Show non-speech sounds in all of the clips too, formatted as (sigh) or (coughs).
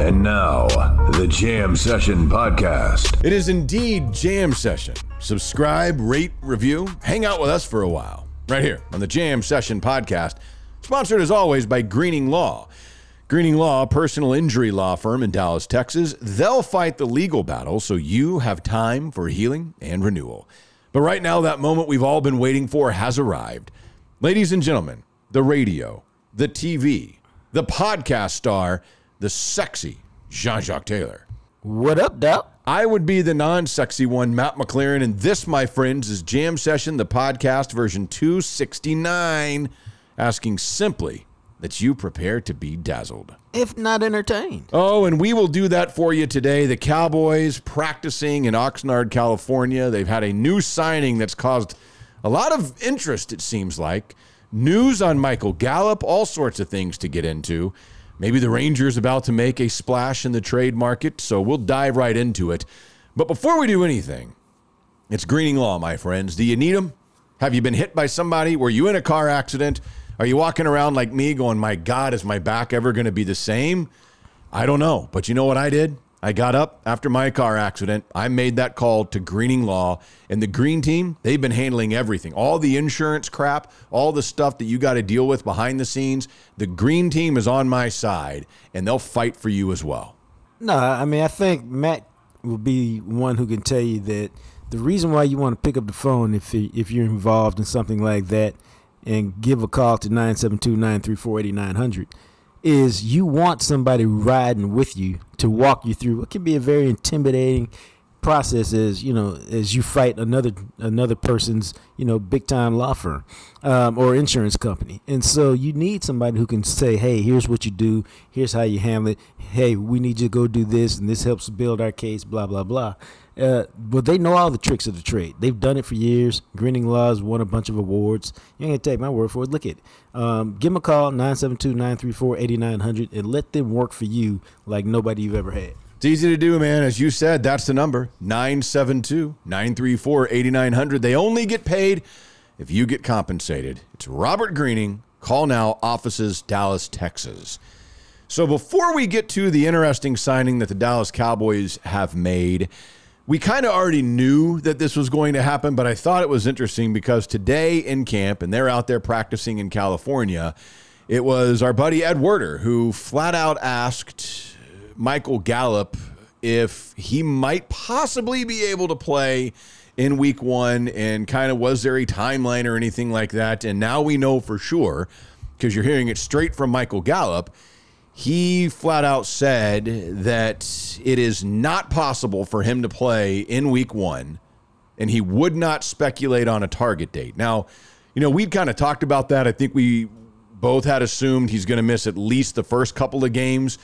And now, the Jam Session Podcast. It is indeed Jam Session. Subscribe, rate, review, hang out with us for a while. Right here on the Jam Session Podcast. Sponsored as always by Greening Law. Greening Law, personal injury law firm in Dallas, Texas. They'll fight the legal battle so you have time for healing and renewal. But right now, that moment we've all been waiting for has arrived. Ladies and gentlemen, the radio, the TV, the podcast star, the sexy Jean Jacques Taylor. What up, Doc? I would be the non sexy one, Matt McLaren. And this, my friends, is Jam Session, the podcast version 269, asking simply that you prepare to be dazzled. If not entertained. Oh, and we will do that for you today. The Cowboys practicing in Oxnard, California. They've had a new signing that's caused a lot of interest, it seems like. News on Michael Gallup, all sorts of things to get into. Maybe the Rangers about to make a splash in the trade market, so we'll dive right into it. But before we do anything, it's greening law, my friends. Do you need them? Have you been hit by somebody? Were you in a car accident? Are you walking around like me going, my God, is my back ever going to be the same? I don't know. But you know what I did? I got up after my car accident. I made that call to Greening Law. And the Green team, they've been handling everything all the insurance crap, all the stuff that you got to deal with behind the scenes. The Green team is on my side, and they'll fight for you as well. No, I mean, I think Matt will be one who can tell you that the reason why you want to pick up the phone if if you're involved in something like that and give a call to 972-934-8900 is you want somebody riding with you to walk you through what can be a very intimidating process as you know as you fight another another person's you know big time law firm um, or insurance company. And so you need somebody who can say hey here's what you do. Here's how you handle it. Hey we need you to go do this and this helps build our case blah blah blah uh, but they know all the tricks of the trade. They've done it for years. Greening Law's won a bunch of awards. You ain't gonna take my word for it. Look at it. Um, give them a call, 972-934-8900, and let them work for you like nobody you've ever had. It's easy to do, man. As you said, that's the number 972 934 8900. They only get paid if you get compensated. It's Robert Greening. Call now, offices, Dallas, Texas. So before we get to the interesting signing that the Dallas Cowboys have made, we kind of already knew that this was going to happen, but I thought it was interesting because today in camp, and they're out there practicing in California, it was our buddy Ed Werder who flat out asked Michael Gallup if he might possibly be able to play in week one and kind of was there a timeline or anything like that. And now we know for sure because you're hearing it straight from Michael Gallup. He flat out said that it is not possible for him to play in week one and he would not speculate on a target date. Now, you know, we'd kind of talked about that. I think we both had assumed he's going to miss at least the first couple of games.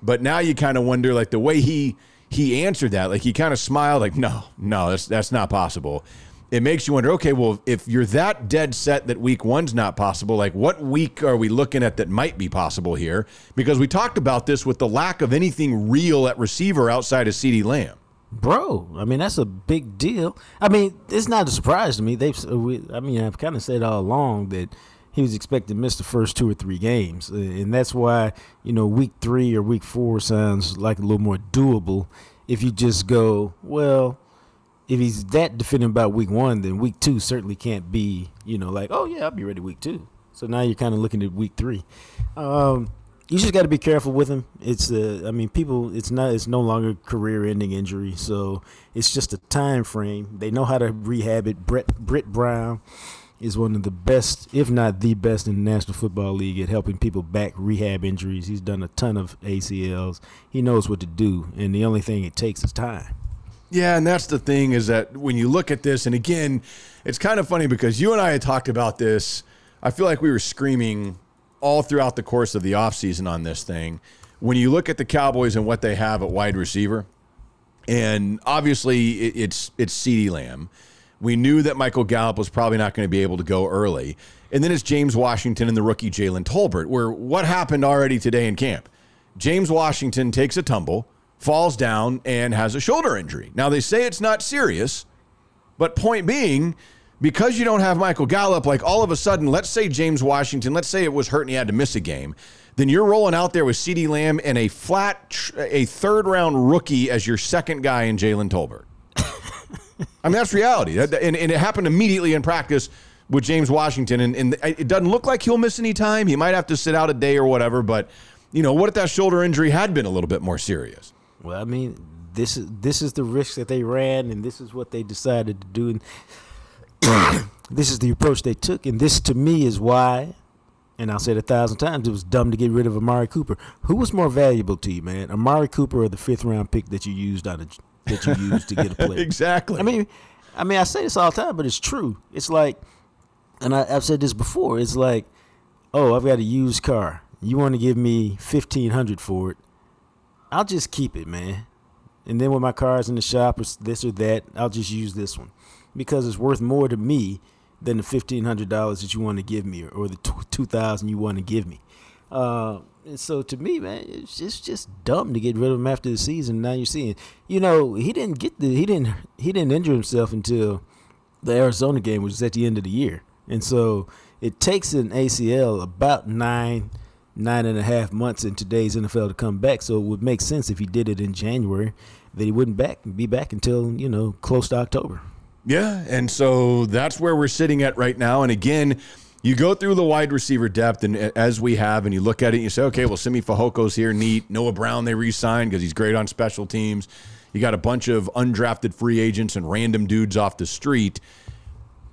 But now you kind of wonder, like the way he he answered that, like he kind of smiled, like no, no, that's that's not possible. It makes you wonder, okay, well, if you're that dead set that week one's not possible, like what week are we looking at that might be possible here? Because we talked about this with the lack of anything real at receiver outside of CeeDee Lamb. Bro, I mean that's a big deal. I mean, it's not a surprise to me. They've, we, I mean, I've kind of said all along that he was expected to miss the first two or three games, uh, and that's why you know week three or week four sounds like a little more doable. If you just go, well, if he's that definitive about week one, then week two certainly can't be, you know, like, oh yeah, I'll be ready week two. So now you're kind of looking at week three. Um, you just got to be careful with him. It's uh, I mean, people, it's not, it's no longer career-ending injury, so it's just a time frame. They know how to rehab it. Brett Britt Brown is one of the best, if not the best, in the National Football League at helping people back rehab injuries. He's done a ton of ACLs. He knows what to do, and the only thing it takes is time. Yeah, and that's the thing is that when you look at this, and again, it's kind of funny because you and I had talked about this. I feel like we were screaming all throughout the course of the offseason on this thing. When you look at the Cowboys and what they have at wide receiver, and obviously it's it's CeeDee Lamb. We knew that Michael Gallup was probably not going to be able to go early. And then it's James Washington and the rookie Jalen Tolbert, where what happened already today in camp? James Washington takes a tumble, falls down, and has a shoulder injury. Now, they say it's not serious, but point being, because you don't have Michael Gallup, like all of a sudden, let's say James Washington, let's say it was hurt and he had to miss a game, then you're rolling out there with CeeDee Lamb and a flat, a third round rookie as your second guy in Jalen Tolbert. I mean, that's reality. And, and, it happened immediately in practice with James Washington. And, and it doesn't look like he'll miss any time. He might have to sit out a day or whatever. But, you know, what if that shoulder injury had been a little bit more serious? Well, I mean, this is this is the risk that they ran, and this is what they decided to do, and (coughs) this is the approach they took, and this to me is why. And I'll say it a thousand times, it was dumb to get rid of Amari Cooper. Who was more valuable to you, man? Amari Cooper or the fifth round pick that you used on a that you use to get a player. (laughs) exactly. I mean, I mean, I say this all the time, but it's true. It's like, and I, have said this before. It's like, oh, I've got a used car. You want to give me fifteen hundred for it? I'll just keep it, man. And then when my car's in the shop or this or that, I'll just use this one because it's worth more to me than the fifteen hundred dollars that you want to give me or the two thousand you want to give me. Uh, and so to me, man, it's just just dumb to get rid of him after the season. Now you're seeing, you know, he didn't get the he didn't he didn't injure himself until the Arizona game, which was at the end of the year, and so it takes an ACL about nine nine and a half months in today's NFL to come back. So it would make sense if he did it in January that he wouldn't back be back until you know close to October. Yeah, and so that's where we're sitting at right now. And again, you go through the wide receiver depth, and as we have, and you look at it, and you say, okay, well, Simi Fehoko's here, neat. Noah Brown they re-signed because he's great on special teams. You got a bunch of undrafted free agents and random dudes off the street.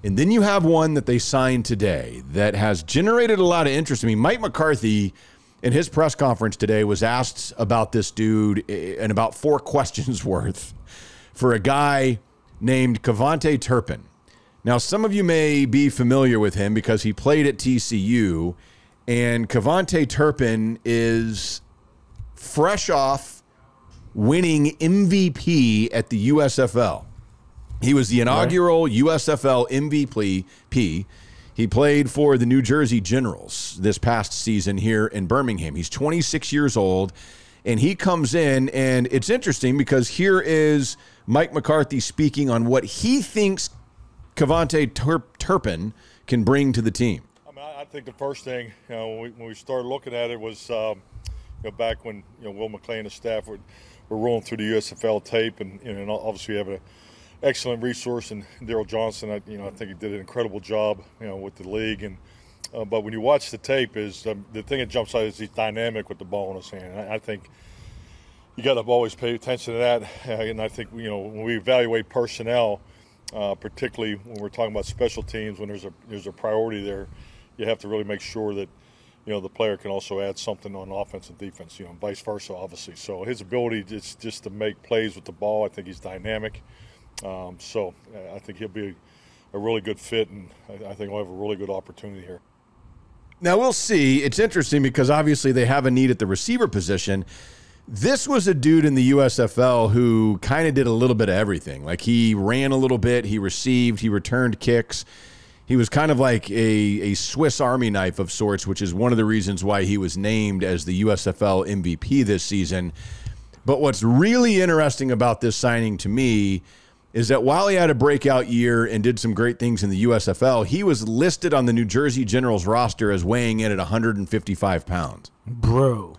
And then you have one that they signed today that has generated a lot of interest. I mean, Mike McCarthy in his press conference today was asked about this dude eh, and about four (laughs) questions worth for a guy named KaVontae Turpin. Now, some of you may be familiar with him because he played at TCU, and KaVontae Turpin is fresh off winning MVP at the USFL. He was the inaugural right. USFL MVP. He played for the New Jersey Generals this past season here in Birmingham. He's 26 years old, and he comes in, and it's interesting because here is Mike McCarthy speaking on what he thinks KaVontae Turp- Turpin can bring to the team? I mean, I think the first thing you know when we, when we started looking at it was um, you know back when you know Will McClay and the staff were, were rolling through the USFL tape, and you know obviously we have an excellent resource and Daryl Johnston. I, you know I think he did an incredible job you know with the league and. Uh, but when you watch the tape, is um, the thing that jumps out is he's dynamic with the ball in his hand. I, I think you got to always pay attention to that. Uh, and I think you know when we evaluate personnel, uh, particularly when we're talking about special teams, when there's a there's a priority there, you have to really make sure that you know the player can also add something on offense and defense, you know, and vice versa, obviously. So his ability just just to make plays with the ball, I think he's dynamic. Um, so I think he'll be a really good fit, and I, I think we'll have a really good opportunity here. Now we'll see. It's interesting because obviously they have a need at the receiver position. This was a dude in the USFL who kind of did a little bit of everything. Like he ran a little bit, he received, he returned kicks. He was kind of like a, a Swiss Army knife of sorts, which is one of the reasons why he was named as the USFL MVP this season. But what's really interesting about this signing to me is that while he had a breakout year and did some great things in the USFL, he was listed on the New Jersey Generals roster as weighing in at 155 pounds. Bro.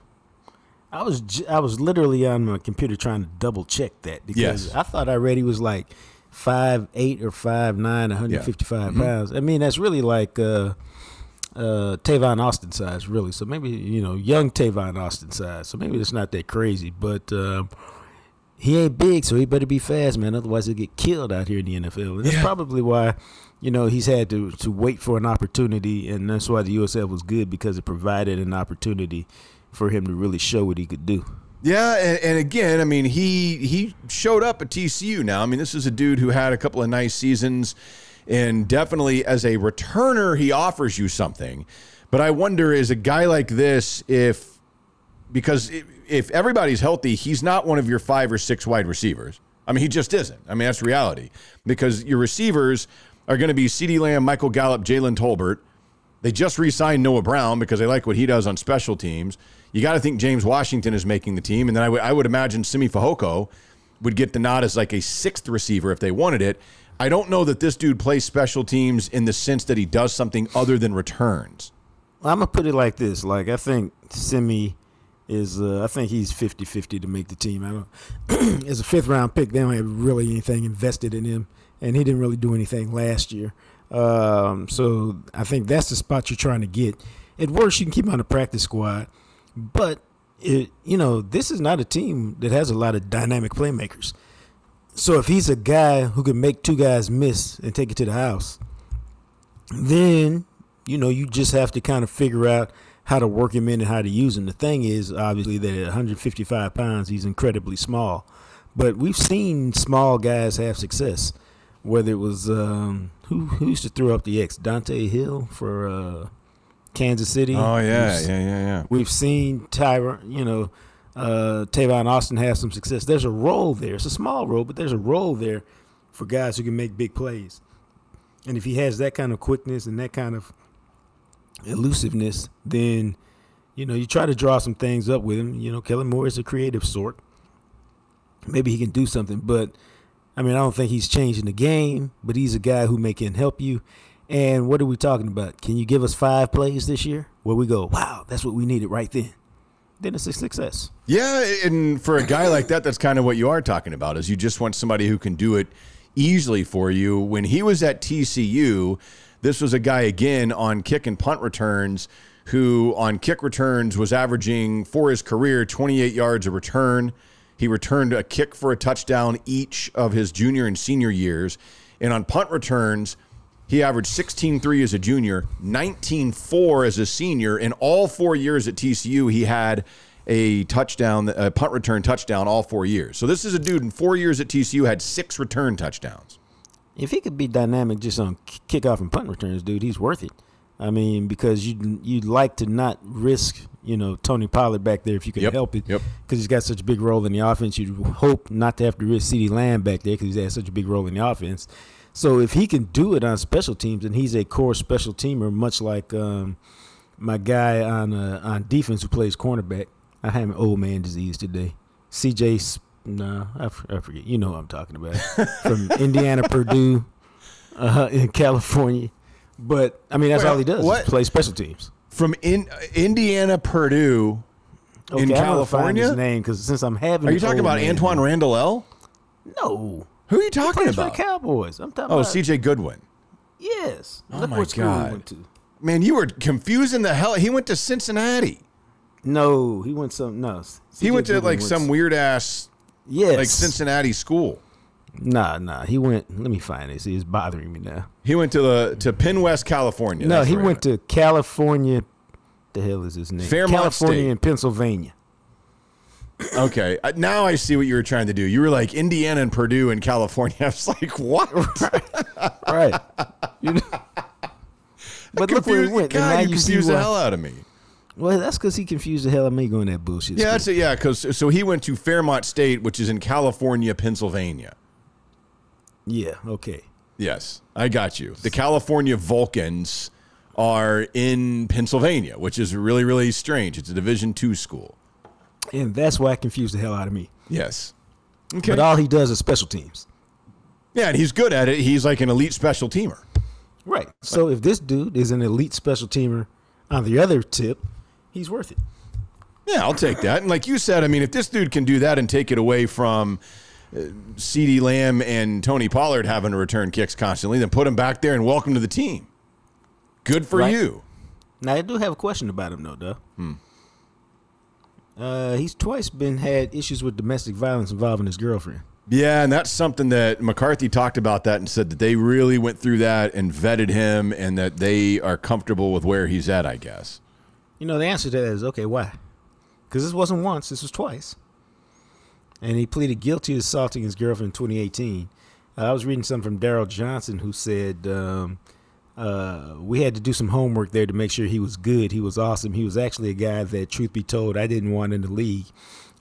I was I was literally on my computer trying to double check that because yes. I thought I read he was like five eight or five nine, 155 yeah. mm-hmm. pounds. I mean that's really like uh, uh, Tavon Austin size, really. So maybe you know young Tavon Austin size. So maybe it's not that crazy, but uh, he ain't big, so he better be fast, man. Otherwise, he'll get killed out here in the NFL. And that's Yeah. probably why, you know, he's had to to wait for an opportunity, and that's why the USF was good because it provided an opportunity for him to really show what he could do. Yeah, and, and again, I mean, he he showed up at TCU. Now, I mean, this is a dude who had a couple of nice seasons, and definitely as a returner, he offers you something. But I wonder, is a guy like this, if because if, if everybody's healthy, he's not one of your five or six wide receivers. I mean, he just isn't. I mean, that's reality because your receivers are going to be CeeDee Lamb, Michael Gallup, Jalen Tolbert. They just re-signed Noah Brown because they like what he does on special teams. You got to think James Washington is making the team, and then I would I would imagine Simi Fehoko would get the nod as like a sixth receiver if they wanted it. I don't know that this dude plays special teams in the sense that he does something other than returns. I'm gonna put it like this: like I think Simi is, uh, I think he's 50-50 to make the team. I don't. (clears throat) as a fifth round pick, they don't have really anything invested in him, and he didn't really do anything last year. Um, so I think that's the spot you're trying to get. At worst, you can keep him on the practice squad, but it, you know, this is not a team that has a lot of dynamic playmakers. So if he's a guy who can make two guys miss and take it to the house, then you know you just have to kind of figure out how to work him in and how to use him. The thing is, obviously, that at 155 pounds, he's incredibly small. But we've seen small guys have success. Whether it was um, who who used to throw up the X, Dante Hall for uh, Kansas City. Oh yeah, We've- yeah, yeah, yeah. We've seen Tyra, you know, uh, Tavon Austin have some success. There's a role there. It's a small role, but there's a role there for guys who can make big plays. And if he has that kind of quickness and that kind of elusiveness, then you know you try to draw some things up with him. You know, Kellen Moore is a creative sort. Maybe he can do something, but I mean, I don't think he's changing the game. But he's a guy who may can help you. And what are we talking about? Can you give us five plays this year where we go, wow, that's what we needed right then? Then it's a success. Yeah, and for a guy like that, that's kind of what you are talking about. Is you just want somebody who can do it easily for you. When he was at TCU, this was a guy again on kick and punt returns who on kick returns was averaging for his career 28 yards a return. He returned a kick for a touchdown each of his junior and senior years. And on punt returns, he averaged 16-3 as a junior, 19-4 as a senior. In all four years at TCU, he had a touchdown, a punt return touchdown all four years. So this is a dude in four years at TCU had six return touchdowns. If he could be dynamic just on kickoff and punt returns, dude, he's worth it. I mean, because you you'd like to not risk, you know, Tony Pollard back there if you can Yep, help it. yep. Because he's got such a big role in the offense. You'd hope not to have to risk CeeDee Lamb back there because he's had such a big role in the offense. So if he can do it on special teams, and he's a core special teamer, much like um, my guy on uh, on defense who plays cornerback. I have an old man disease today. C.J. No, I, forget. You know what I'm talking about. From (laughs) Indiana, Purdue, uh, in California. But I mean, that's Wait, all he does. what? Play special teams. From in, Indiana, Purdue, Okay, in I'm gonna find California? his name because since I'm having, Are you talking about man Antwaan Randle El? No, Who are you talking about? Cowboys. I'm talking Oh, about. CJ Goodwin. Yes. Oh Look my God. Man, you were confusing the hell. He went to Cincinnati. No, he went some. No, He went to Goodwin like some weird ass Yes. like Cincinnati school. Nah, nah. He went. Let me find this. It's bothering me now. He went to the to Penn West, California. no, That's he where went to California. The hell is his name? Fairmont California State. and Pennsylvania. Okay, uh, now I see what you were trying to do. You were like Indiana and Purdue and California. (laughs) I was like, what? Right. right. You know- (laughs) but look where he went. God, you confused the hell out of me. Well, that's because he confused the hell out of me going that bullshit. Yeah, school. that's it. Yeah, because so he went to Fairmont State, which is in California, Pennsylvania. Yeah. Okay. Yes, I got you. The California Vulcans are in Pennsylvania, which is really, really strange. It's a Division two school. And that's why it confused the hell out of me. Yes. Okay. But all he does is special teams. yeah, and he's good at it. He's like an elite special teamer. Right. So if this dude is an elite special teamer on the other tip, he's worth it. Yeah, I'll take that. And like you said, I mean, if this dude can do that and take it away from uh, CeeDee Lamb and Tony Pollard having to return kicks constantly, then put him back there and welcome to the team. Good for Right. you. Now I do have a question about him though, though. Hmm. Uh, he's twice been had issues with domestic violence involving his girlfriend. Yeah, and that's something that McCarthy talked about that and said that they really went through that and vetted him and that they are comfortable with where he's at, I guess. You know, the answer to that is okay, why? Because this wasn't once, this was twice. And he pleaded guilty to assaulting his girlfriend in 2018. Uh, I was reading something from Daryl Johnston who said um, uh, we had to do some homework there to make sure he was good. He was awesome. He was actually a guy that, truth be told, I didn't want in the league.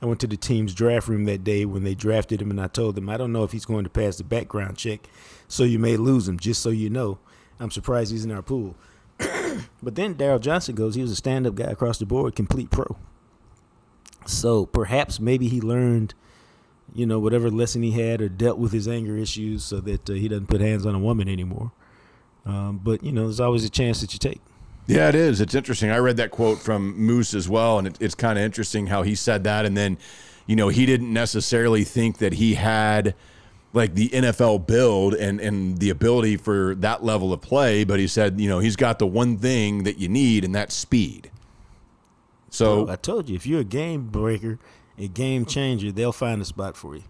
I went to the team's draft room that day when they drafted him, and I told them, I don't know if he's going to pass the background check, so you may lose him, just so you know. I'm surprised he's in our pool. (clears throat) but then Daryl Johnston goes, he was a stand up guy across the board, complete pro. So perhaps maybe he learned, you know, whatever lesson he had or dealt with his anger issues so that uh, he doesn't put hands on a woman anymore. Um, but, you know, there's always a chance that you take. Yeah, it is. It's interesting. I read that quote from Moose as well, and it, it's kind of interesting how he said that. And then, you know, he didn't necessarily think that he had like the NFL build and and the ability for that level of play, but he said, you know, he's got the one thing that you need, and that's speed. So I told you, if you're a game breaker, a game changer, they'll find a spot for you.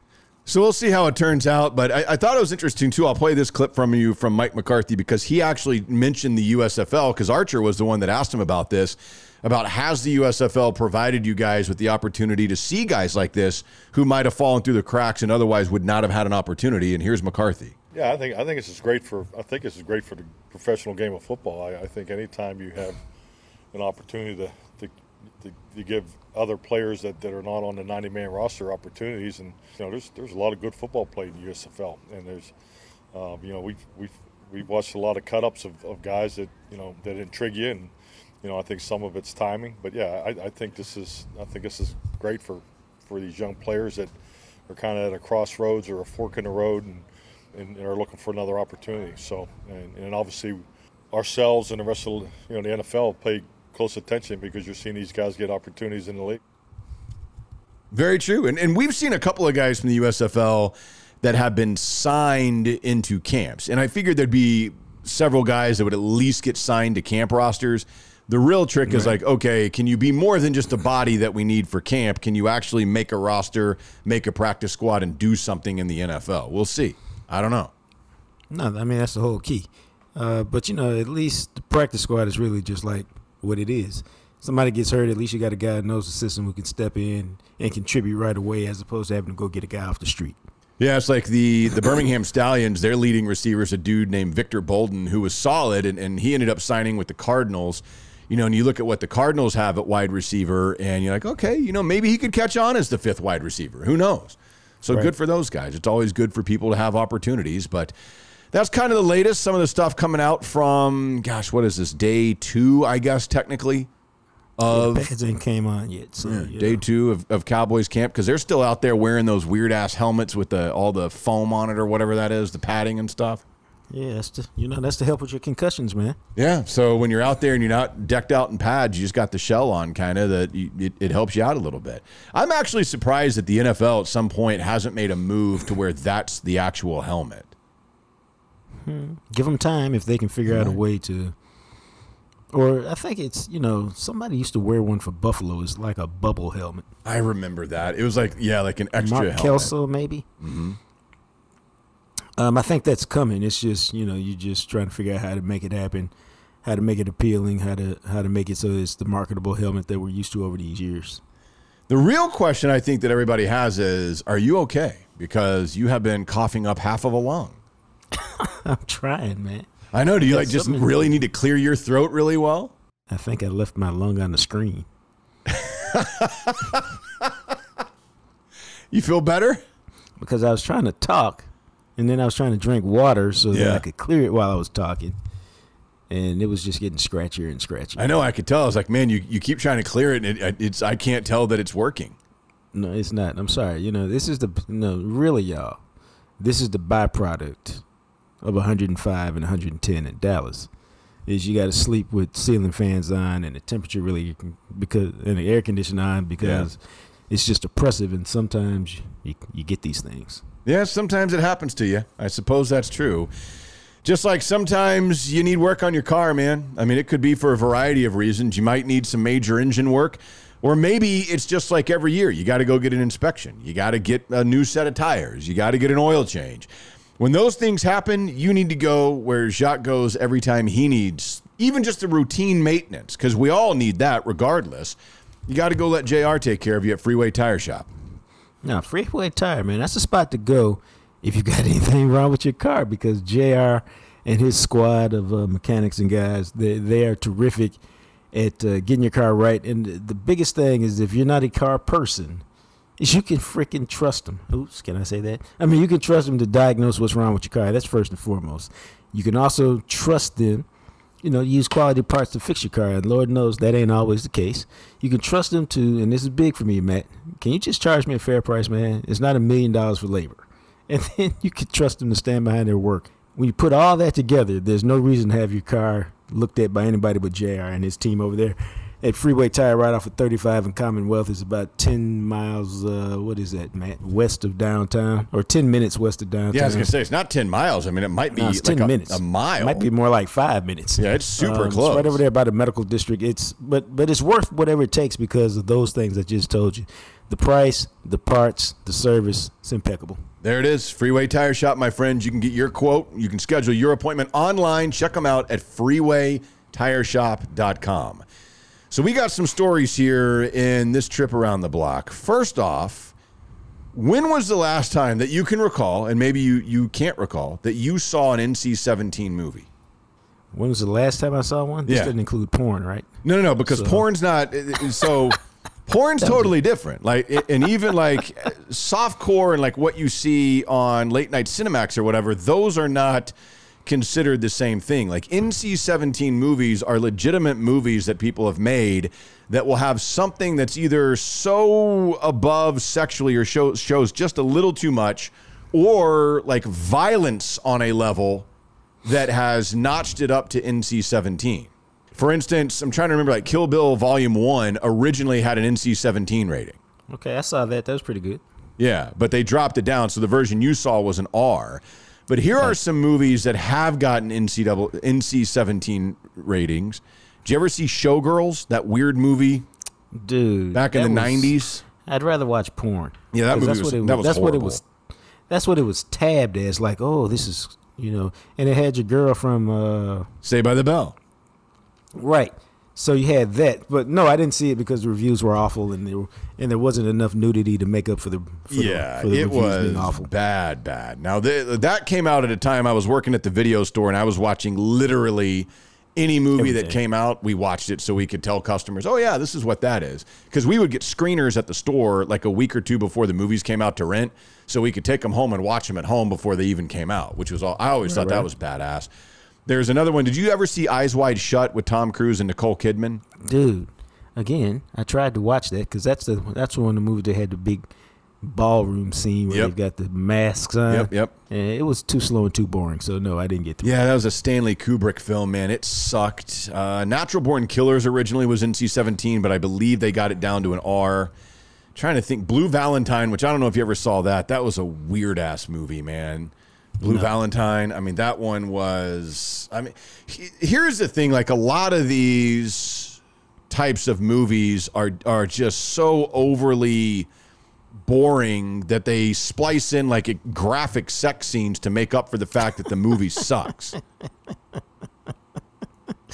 So we'll see how it turns out. But I, I, thought it was interesting too. I'll play this clip from you from Mike McCarthy because he actually mentioned the USFL because Archer was the one that asked him about this. About has the USFL provided you guys with the opportunity to see guys like this who might have fallen through the cracks and otherwise would not have had an opportunity? And here's McCarthy. Yeah, I think I think this is great for I think this is great for the professional game of football. I, I think anytime you have an opportunity to, to to, to, give other players that, that are not on the 90 man roster opportunities. And you know, there's there's a lot of good football played in the USFL, and there's um, you know we've we've we've watched a lot of cut ups of, of guys that you know that intrigue you, and you know I think some of it's timing, but yeah, I, I think this is I think this is great for for these young players that are kind of at a crossroads or a fork in the road and, and, are looking for another opportunity. So and, and obviously ourselves and the rest of you know the NFL pay close attention because you're seeing these guys get opportunities in the league. Very true. And, and we've seen a couple of guys from the USFL that have been signed into camps. And I figured there'd be several guys that would at least get signed to camp rosters. The real trick is like, okay, can you be more than just a body that we need for camp? Can you actually make a roster, make a practice squad, and do something in the NFL? We'll see. I don't know. No, I mean, that's the whole key. Uh, but, you know, at least the practice squad is really just like what it is. Somebody gets hurt, at least you got a guy that knows the system who can step in and contribute right away, as opposed to having to go get a guy off the street. Yeah, it's like the the Birmingham Stallions. Their leading receiver is a dude named Victor Bolden, who was solid, and, and he ended up signing with the Cardinals. You know, and you look at what the Cardinals have at wide receiver, and you're like, okay, you know, maybe he could catch on as the fifth wide receiver. Who knows? So right. good for those guys. It's always good for people to have opportunities, but that's kind of the latest. Some of the stuff coming out from, gosh, what is this? Day two, I guess, technically. Of yeah, hasn't came on yet. So, yeah, day two of, of Cowboys camp because they're still out there wearing those weird ass helmets with the all the foam on it or whatever that is, the padding and stuff. Yeah, that's to, you know that's to help with your concussions, man. Yeah, so when you're out there and you're not decked out in pads, you just got the shell on, kind of that you, it, it helps you out a little bit. I'm actually surprised that the NFL at some point hasn't made a move to where that's the actual helmet. Hmm. Give them time if they can figure out a way to. Or I think it's you know somebody used to wear one for Buffalo. It's like a bubble helmet. I remember that. It was like yeah, like an extra. Mark helmet. Kelso maybe. Mm-hmm. Um, I think that's coming. It's just you know you're just trying to figure out how to make it happen, how to make it appealing, how to how to make it so it's the marketable helmet that we're used to over these years. The real question I think that everybody has is, are you okay? Because you have been coughing up half of a lung. (laughs) I'm trying, man. I know. Do you like just really need to clear your throat really well? I think I left my lung on the screen. you feel better? Because I was trying to talk, and then I was trying to drink water so yeah. that I could clear it while I was talking. And it was just getting scratchier and scratchier. I know. I could tell. I was like, man, you, you keep trying to clear it, and it, it's I can't tell that it's working. No, it's not. I'm sorry. You know, this is the no, really, y'all. This is the byproduct of 105 and 110 in Dallas is you got to sleep with ceiling fans on and the temperature really because and the air conditioner on because yeah. it's just oppressive and sometimes you, you get these things. Yeah, sometimes it happens to you. I suppose that's true. Just like sometimes you need work on your car, man. I mean, it could be for a variety of reasons. You might need some major engine work Or maybe it's just like every year. You got to go get an inspection. You got to get a new set of tires. You got to get an oil change. When those things happen, you need to go where Jacques goes every time he needs even just the routine maintenance, because we all need that regardless. You got to go let JR take care of you at Freeway Tire Shop. Now, Freeway Tire, man, that's the spot to go if you got (laughs) anything wrong with your car because JR and his squad of uh, mechanics and guys, they, they are terrific at uh, getting your car right. And the biggest thing is if you're not a car person, is you can freaking trust them. Oops, can I say that? I mean, you can trust them to diagnose what's wrong with your car. That's first and foremost. You can also trust them, you know, use quality parts to fix your car. And Lord knows that ain't always the case. You can trust them to, and this is big for me, Matt. Can you just charge me a fair price, man? It's not a million dollars for labor. (laughs) And then you can trust them to stand behind their work. When you put all that together, there's no reason to have your car looked at by anybody but JR and his team over there at Freeway Tire right off of 35 and Commonwealth is about 10 miles, uh, what is that, Matt? West of downtown, or 10 minutes west of downtown. Yeah, I was going to say, it's not 10 miles. I mean, it might be No, like 10 a, minutes. a mile. It might be more like five minutes. Yeah, it's super Um, close. It's right over there by the medical district. It's but but it's worth whatever it takes because of those things I just told you. The price, the parts, the service, it's impeccable. There it is. Freeway Tire Shop, my friends. You can get your quote. You can schedule your appointment online. Check them out at freewaytireshop.com. So we got some stories here in this trip around the block. First off, when was the last time that you can recall, and maybe you, you can't recall, that you saw an NC 17 movie? When was the last time I saw one? This Yeah. doesn't include porn, right? No, no, no, because So- porn's not. So (laughs) porn's totally different. Like, and even like softcore and like what you see on late night Cinemax or whatever, those are not considered the same thing. Like NC-17 movies are legitimate movies that people have made that will have something that's either so above sexually or show, shows just a little too much, or like violence on a level that has notched it up to NC-17. For instance, I'm trying to remember like Kill Bill Volume 1 originally had an NC-17 rating. Okay, I saw that. That was pretty good. Yeah, but they dropped it down so the version you saw was an R. But here are some movies that have gotten NC double NC-17 ratings. Did you ever see Showgirls, that weird movie Dude. back in the 90s? I'd rather watch porn. Yeah, that movie that's was- what it, that was that's what it was. That's what it was tabbed as. Like, oh, this is you know, and it had your girl from uh, Saved by the Bell. right. So you had that, but no, I didn't see it because the reviews were awful, and there and there wasn't enough nudity to make up for the for yeah, the, for the it was awful. bad, bad. Now the, that came out at a time I was working at the video store and I was watching literally any movie that came out. We watched it so we could tell customers, "Oh yeah, this is what that is," because we would get screeners at the store like a week or two before the movies came out to rent, so we could take them home and watch them at home before they even came out. Which was all I always thought that was badass. There's another one. Did you ever see Eyes Wide Shut with Tom Cruise and Nicole Kidman? Dude, again, I tried to watch that because that's the that's one of the movies that had the big ballroom scene where Yep. they've got the masks on. Yep, yep. And it was too slow and too boring, so no, I didn't get to. Yeah, that was a Stanley Kubrick film, man. It sucked. Uh, Natural Born Killers originally was NC 17, but I believe they got it down to an R. Trying to think. Blue Valentine, which I don't know if you ever saw that. That was a weird ass movie, man. Blue Valentine. I mean, that one was. I mean, he- here's the thing like, a lot of these types of movies are, are just so overly boring that they splice in like graphic sex scenes to make up for the fact that the movie (laughs) sucks.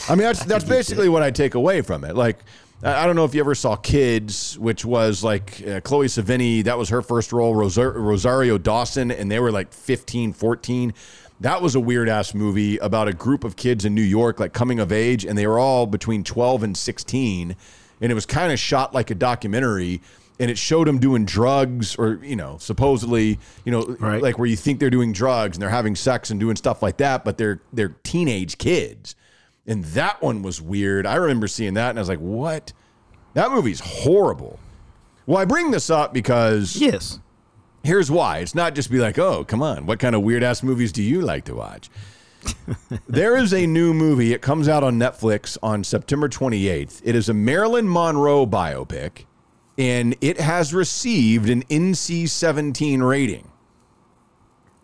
I mean, that's that's basically what I take away from it. Like, I don't know if you ever saw Kids, which was like uh, Chloe Sevigny. That was her first role. Rosar- Rosario Dawson, and they were like 15, 14. That was a weird ass movie about a group of kids in New York, like coming of age, and they were all between 12 and 16. And it was kind of shot like a documentary. And it showed them doing drugs, or you know, supposedly, you know, Right. like where you think they're doing drugs and they're having sex and doing stuff like that, but they're they're teenage kids. And that one was weird. I remember seeing that and I was like, what? That movie's horrible. Well, I bring this up because Yes. here's why. It's not just be like, oh, come on. What kind of weird ass movies do you like to watch? (laughs) there is a new movie. It comes out on Netflix on September 28th. It is a Marilyn Monroe biopic, and it has received an NC 17 rating.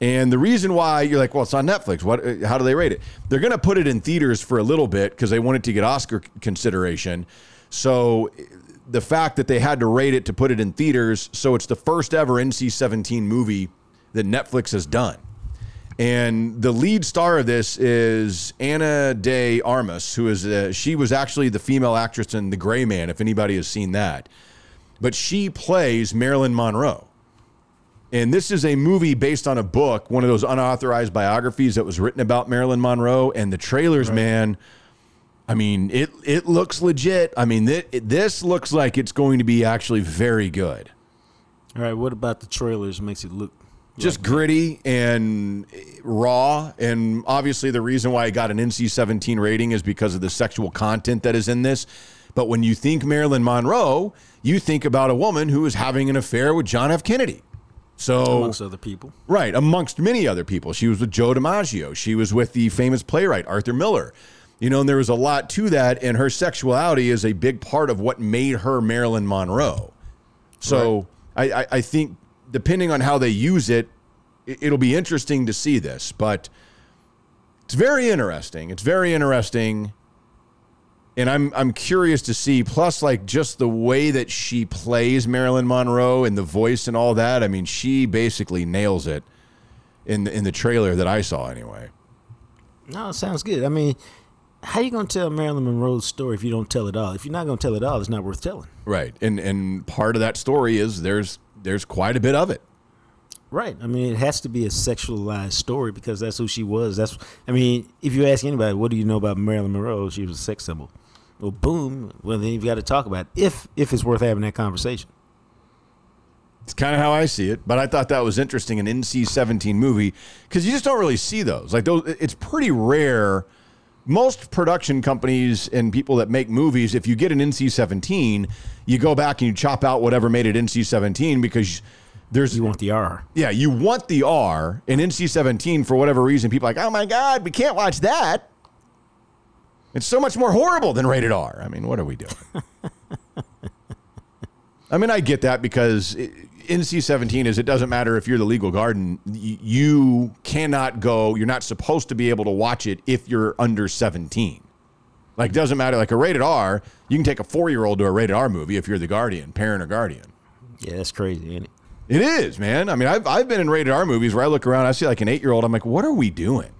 And the reason why you're like, well, it's on Netflix. What? uh, How do they rate it? They're going to put it in theaters for a little bit because they wanted to get Oscar consideration. So the fact that they had to rate it to put it in theaters. So it's the first ever NC 17 movie that Netflix has done. And the lead star of this is Ana de Armas, who is uh, she was actually the female actress in The Gray Man, if anybody has seen that. But she plays Marilyn Monroe. And this is a movie based on a book, one of those unauthorized biographies that was written about Marilyn Monroe. And the trailers, man, I mean, it it looks legit. I mean, th- this looks like it's going to be actually very good. All right, what about the trailers makes it look Just gritty and eh, raw. And obviously, the reason why I got an NC 17 rating is because of the sexual content that is in this. But when you think Marilyn Monroe, you think about a woman who is having an affair with John F. Kennedy. So, amongst other people? Right, amongst many other people. She was with Joe DiMaggio. She was with the famous playwright Arthur Miller. You know, and there was a lot to that, and her sexuality is a big part of what made her Marilyn Monroe. So I, I, I think depending on how they use it- it'll be interesting to see this. But it's very interesting. It's very interesting. And I'm I'm curious to see. Plus, like just the way that she plays Marilyn Monroe and the voice and all that. I mean, she basically nails it in the, in the trailer that I saw anyway. No, it sounds good. I mean, how you gonna tell Marilyn Monroe's story if you don't tell it all? If you're not gonna tell it all, it's not worth telling. Right. And and part of that story is there's there's quite a bit of it. Right. I mean, it has to be a sexualized story because that's who she was. That's. I mean, if you ask anybody, what do you know about Marilyn Monroe? She was a sex symbol. Well, boom. Well, then you've got to talk about it if if it's worth having that conversation. It's kind of how I see it, but I thought that was interesting an NC-17 movie because you just don't really see those. Like those, it's pretty rare. Most production companies and people that make movies, if you get an NC-17, you go back and you chop out whatever made it NC-17 because there's You want the R. yeah, you want the R in NC-17 for whatever reason. People are like, oh my god, we can't watch that. It's so much more horrible than rated R. I mean, what are we doing? (laughs) I mean, I get that because i- NC-17 is it doesn't matter if you're the legal guardian, you cannot go. You're not supposed to be able to watch it if you're under 17. Like, doesn't matter. Like a rated R, you can take a four year old to a rated R movie if you're the guardian, parent or guardian. Yeah, that's crazy, ain't it? It is, man. I mean, I've, I've been in rated R movies where I look around, I see like an eight year old. I'm like, what are we doing?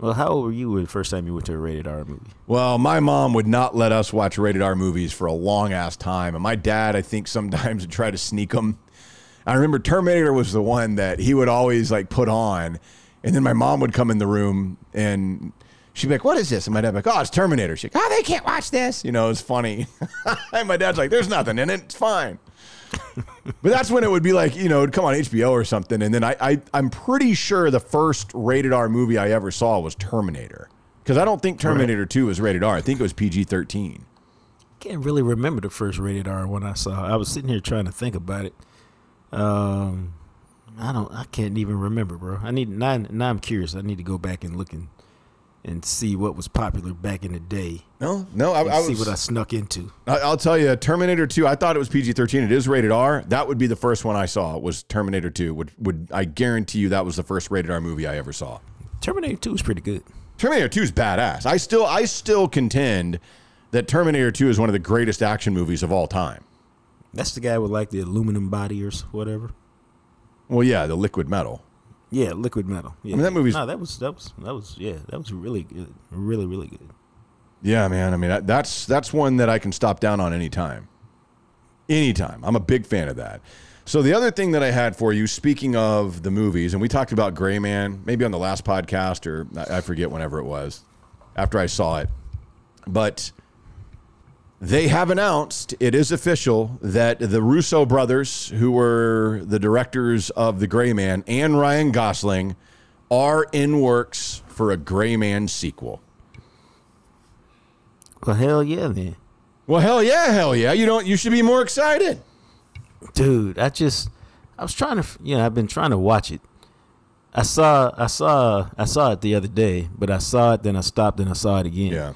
Well, how old were you the first time you went to a rated R movie? Well, my mom would not let us watch rated R movies for a long ass time. And my dad, I think, (laughs) sometimes would try to sneak them. I remember Terminator was the one that he would always like put on. And then my mom would come in the room and she'd be like, What is this? And my dad'd be like, Oh, it's Terminator. She'd like, Oh, they can't watch this. You know, it's funny. (laughs) and my dad's like, There's nothing in it. It's fine. (laughs) but that's when it would be like, you know, it'd come on HBO or something. And then I, I I'm pretty sure the first rated R movie I ever saw was Terminator. Because I don't think Terminator 2 was rated R. I think it was PG 13. Can't really remember the first rated R one I saw. I was sitting here trying to think about it. Um, I don't. I can't even remember, bro. I need now. Now I'm curious. I need to go back and look and and see what was popular back in the day. No, no, I, I see was, what I snuck into. I- I'll tell you, Terminator 2, I thought it was PG 13. It is rated R. That would be the first one I saw, was Terminator 2. Would, would I guarantee you that was the first rated R movie I ever saw. Terminator Two is pretty good. Terminator 2 is badass. I still I still contend that Terminator 2 is one of the greatest action movies of all time. That's the guy with like the aluminum body or whatever. Well, yeah, the liquid metal. Yeah, liquid metal. Yeah. mean, that movie's- no, that was that was that was yeah, that was really good, really really good. Yeah, man. I mean, that's that's one that I can stop down on anytime. Anytime. I'm a big fan of that. So the other thing that I had for you, speaking of the movies, and we talked about Gray Man, maybe on the last podcast or I I forget whenever it was, after I saw it, but they have announced it is official that the Russo brothers, who were the directors of the Gray Man, and Ryan Gosling, are in works for a Gray Man sequel. Well, hell yeah, then, Well, hell yeah, hell yeah. You don't. You should be more excited. dude. I just I was trying to you know I've been trying to watch it. I saw I saw I saw it the other day, but I saw it then I stopped and I saw it again. Yeah.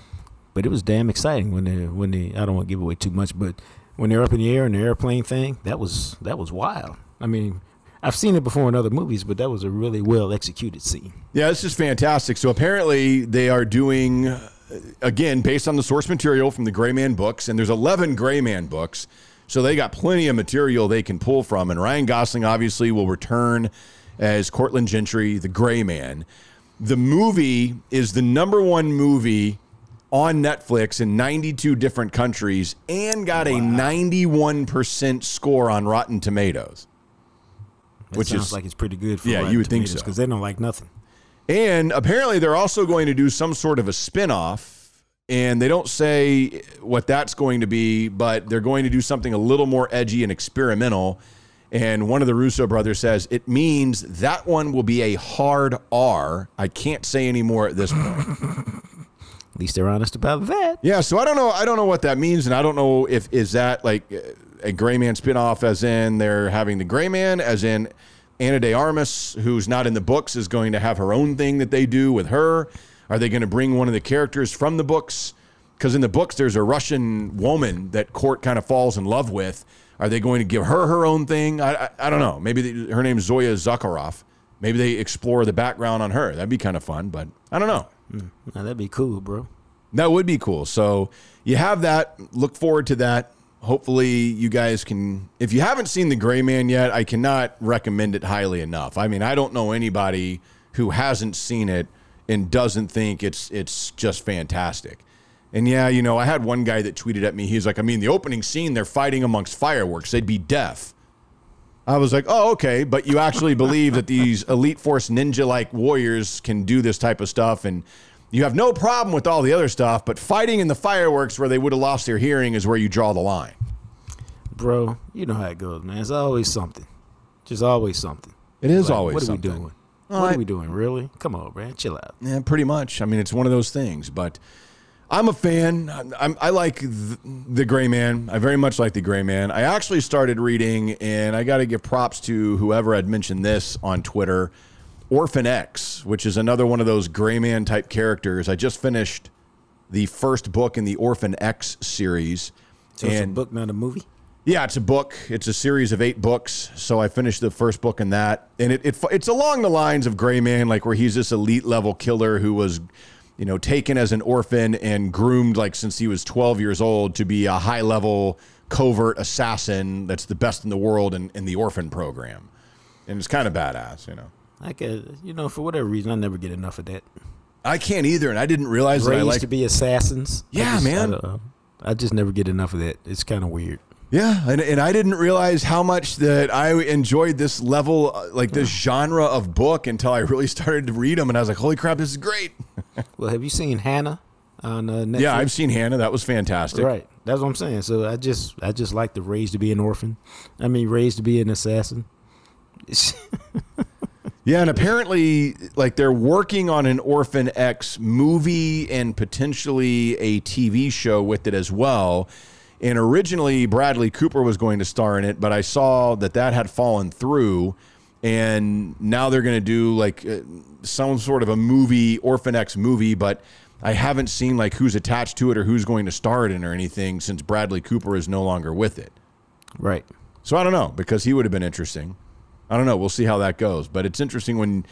But it was damn exciting when they when they I don't want to give away too much, but when they're up in the air in the airplane thing, that was that was wild. I mean, I've seen it before in other movies, but that was a really well executed scene. Yeah, this is fantastic. So apparently they are doing uh, again, based on the source material from the Gray Man books, and there's 11 Gray Man books, so they got plenty of material they can pull from. And Ryan Gosling obviously will return as Courtland Gentry, the Gray Man. The movie is the number one movie on Netflix in 92 different countries and got a 91% score on Rotten Tomatoes. That Which sounds is- like it's pretty good for Yeah, you would think so. because they don't like nothing. And apparently, they're also going to do some sort of a spin off. And they don't say what that's going to be, but they're going to do something a little more edgy and experimental. And one of the Russo brothers says it means that one will be a hard R. I can't say any more at this point. (laughs) At least they're honest about that. Yeah, so I don't know. I don't know what that means, and I don't know if is that like a Gray Man spinoff, as in they're having the Gray Man, as in Ana de Armas, who's not in the books, is going to have her own thing that they do with her. Are they going to bring one of the characters from the books? Because in the books, there's a Russian woman that Court kind of falls in love with. Are they going to give her her own thing? I I, I don't know. Maybe they, her name's Zoya Zakharov. Maybe they explore the background on her. That'd be kind of fun, but I don't know. Now, that'd be cool, bro. That would be cool. So you have that. Look forward to that. Hopefully, you guys can. If you haven't seen The Gray Man yet, I cannot recommend it highly enough. I mean, I don't know anybody who hasn't seen it and doesn't think it's it's just fantastic. And yeah, you know, I had one guy that tweeted at me. He's like, I mean, the opening scene, they're fighting amongst fireworks. They'd be deaf. I was like, oh, okay. But you actually believe that these Elite Force ninja like warriors can do this type of stuff. And you have no problem with all the other stuff. But fighting in the fireworks where they would have lost their hearing is where you draw the line. Bro, you know how it goes, man. It's always something. Just always something. It is Like, always What are we doing? Well, what I- are we doing? Really? Come on, man. Chill out. Yeah, pretty much. I mean, it's one of those things. But I'm a fan. I'm, I like the, the Gray Man. I very much like the Gray Man. I actually started reading, and I got to give props to whoever had mentioned this on Twitter. Orphan X, which is another one of those Gray Man type characters. I just finished the first book in the Orphan X series. So it's a book, not a movie? yeah, it's a book. It's a series of eight books. So I finished the first book in that, and it, it it's along the lines of Gray Man, like where he's this elite level killer who was, you know, taken as an orphan and groomed like since he was 12 years old to be a high level covert assassin that's the best in the world in, in the orphan program, and it's kind of badass, you know. I could, you know, for whatever reason, I never get enough of that. I can't either, and I didn't realize that I like. to be assassins. I Yeah, just- man. I. I just never get enough of that. It's kind of weird. Yeah, and, and I didn't realize how much that I enjoyed this level, uh, like this genre of book, until I really (laughs) started to read them, and I was like, "Holy crap, this is great!" (laughs) Well, have you seen Hannah on uh, Netflix? Yeah, I've seen Hannah. That was fantastic. Right. That's what I'm saying. So I just, I just like the raised to be an orphan. I mean, raised to be an assassin. (laughs) Yeah, and apparently, like they're working on an Orphan X movie and potentially a TV show with it as well. And originally, Bradley Cooper was going to star in it, but I saw that that had fallen through. And now they're going to do like uh, some sort of a movie, Orphan X movie, but I haven't seen like who's attached to it or who's going to star it in or anything since Bradley Cooper is no longer with it. right. So I don't know because he would have been interesting. I don't know. We'll see how that goes. But it's interesting when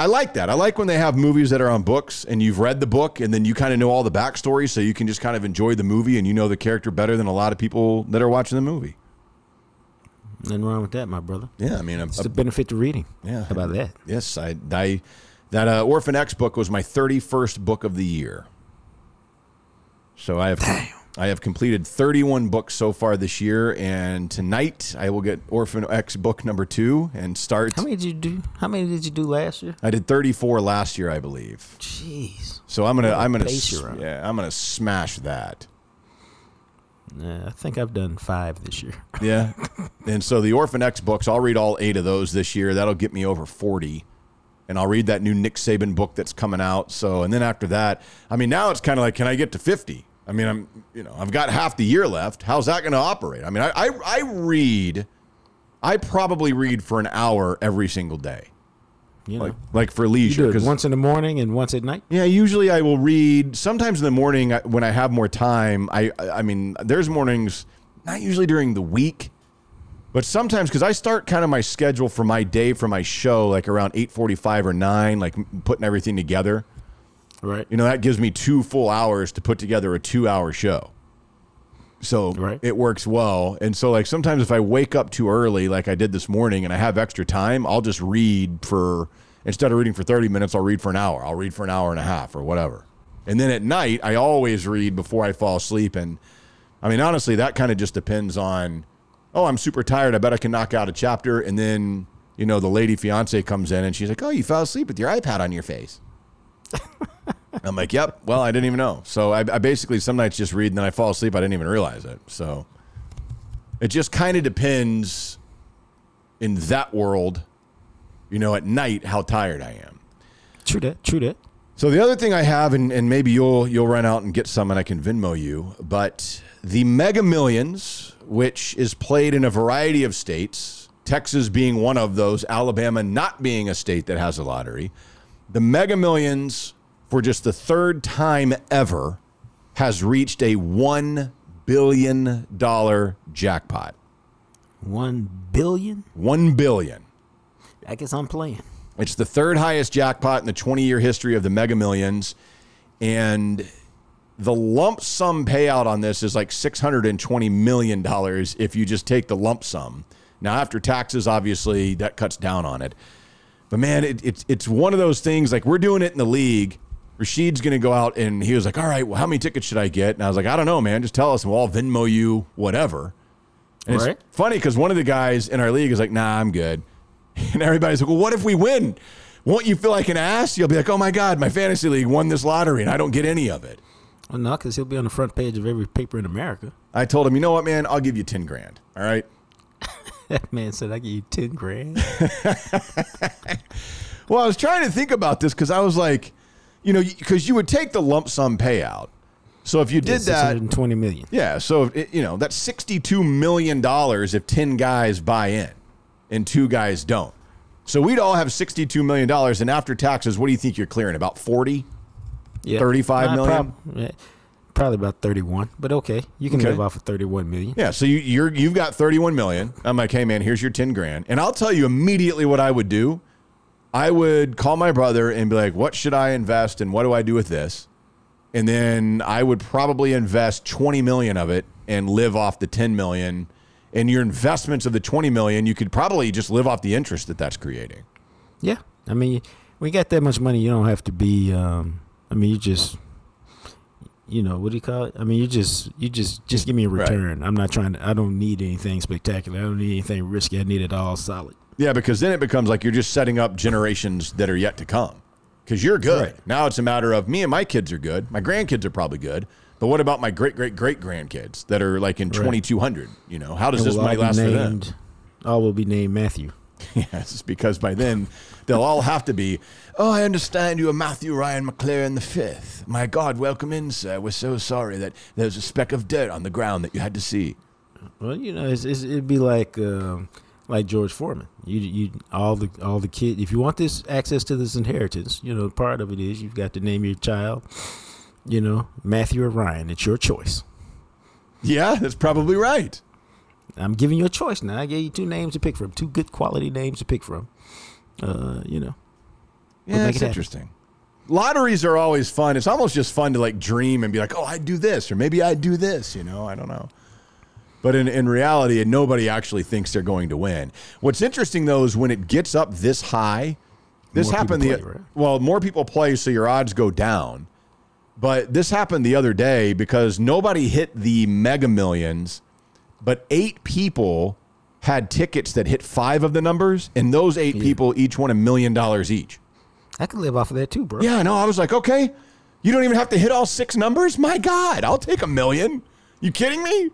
I like that. I like when they have movies that are on books and you've read the book and then you kind of know all the backstory, so you can just kind of enjoy the movie and you know the character better than a lot of people that are watching the movie. Nothing wrong with that, my brother. Yeah, I mean, a, It's the benefit to reading. Yeah. How about that? yes, I, I that uh, Orphan X book was my thirty-first book of the year. So I have I have completed 31 books so far this year, and tonight I will get Orphan X book number two and start. How many did you do? How many did you do last year? I did 34 last year, I believe. Jeez. So I'm gonna I'm gonna yeah I'm gonna smash that. Yeah, I think I've done five this year. (laughs) Yeah, and so the Orphan X books, I'll read all eight of those this year. That'll get me over 40, and I'll read that new Nick Saban book that's coming out. So and then after that, I mean now it's kind of like, can I get to 50? I mean I'm you know I've got half the year left. How's that going to operate? I mean I, I I read, I probably read for an hour every single day, You know, like like for leisure. Because once in the morning and once at night. Yeah, usually I will read. Sometimes in the morning when I have more time. I I mean, there's mornings, not usually during the week, but sometimes because I start kind of my schedule for my day for my show like around eight forty five or nine, like putting everything together. Right. You know, that gives me two full hours to put together a two hour show. So Right. it works well. And so, like, sometimes if I wake up too early, like I did this morning, and I have extra time, I'll just read for, instead of reading for 30 minutes, I'll read for an hour. I'll read for an hour and a half or whatever. And then at night, I always read before I fall asleep. And I mean, honestly, that kind of just depends on, oh, I'm super tired. I bet I can knock out a chapter. And then, you know, the lady fiance comes in and she's like, oh, you fell asleep with your iPad on your face. (laughs) I'm like, yep. Well, I didn't even know. So I, I basically some nights just read and then I fall asleep. I didn't even realize it. So it just kind of depends in that world, you know, at night how tired I am. True that. True that. So the other thing I have, and, and maybe you'll you'll run out and get some, and I can Venmo you. But the Mega Millions, which is played in a variety of states, Texas being one of those, Alabama not being a state that has a lottery, the Mega Millions for just the third time ever has reached a one billion dollar jackpot. One billion. One billion. I guess I'm playing. It's the third highest jackpot in the 20 year history of the Mega Millions. And the lump sum payout on this is like $620 million if you just take the lump sum. Now, after taxes, obviously, that cuts down on it. But man, it, it's it's one of those things like we're doing it in the league. Rashid's going to go out and he was like, All right, well, how many tickets should I get? And I was like, I don't know, man. Just tell us and we'll all Venmo you whatever. And Right. it's funny because one of the guys in our league is like, Nah, I'm good. (laughs) And everybody's like, Well, what if we win? Won't you feel like an ass? You'll be like, Oh my God, my fantasy league won this lottery and I don't get any of it. Well, no, because he'll be on the front page of every paper in America. I told him, You know what, man? I'll give you 10 grand. All right. (laughs) That man said, I give you 10 grand. (laughs) Well, I was trying to think about this because I was like, you know, because you would take the lump sum payout. So if you did that, 620 million. yeah. So if, you know that's sixty-two million dollars if ten guys buy in, and two guys don't. So we'd all have sixty-two million dollars, and after taxes, what do you think you're clearing? About forty? Yeah. 35 prob- yeah, probably about 31, but okay. You can Okay. live off of 31 million. Yeah. So you, you're you've got thirty-one million. I'm like, hey man, here's your ten grand, and I'll tell you immediately what I would do. I would call my brother and be like, what should I invest, and what do I do with this? and then I would probably invest 20 million of it and live off the 10 million. And your investments of the 20 million, you could probably just live off the interest that that's creating. Yeah. I mean, when you got that much money, you don't have to be, um, I mean, you just, you know, what do you call it? I mean, you just, you just, just give me a Right. return. I'm not trying to, I don't need anything spectacular. I don't need anything risky. I need it all solid. Yeah, because then it becomes like you're just setting up generations that are yet to come. Because you're good. Right. Now it's a matter of me and my kids are good. My grandkids are probably good. But what about my great great great grandkids that are like in 2200? You know, how does this money last for them? all will be named Matthew. (laughs) Yes, because by then they'll all have to be. Oh, I understand you are Matthew Ryan McLaren the fifth. My God, welcome in, sir. We're so sorry that there's a speck of dirt on the ground that you had to see. Well, you know, it's, it's, it'd be like um, like George Foreman. You you all the all the kid. If you want this access to this inheritance, you know, part of it is you've got to name your child. You know, Matthew or Ryan. It's your choice. Yeah, that's probably right. I'm giving you a choice now. I gave you two names to pick from, two good quality names to pick from. Uh, you know, Yeah, that's happen. interesting. Lotteries are always fun. It's almost just fun to like dream and be like, oh, I'd do this, or maybe I'd do this. You know, I don't know. But in, in reality, nobody actually thinks they're going to win. What's interesting though is when it gets up this high. This More happened the play, right? well, more people play, so your odds go down. But this happened the other day because nobody hit the Mega Millions, but eight people had tickets that hit five of the numbers, and those eight people each won a million dollars each. I could live off of that too, bro. Yeah, no, I was like, okay, you don't even have to hit all six numbers. My God, I'll take a million. You kidding me?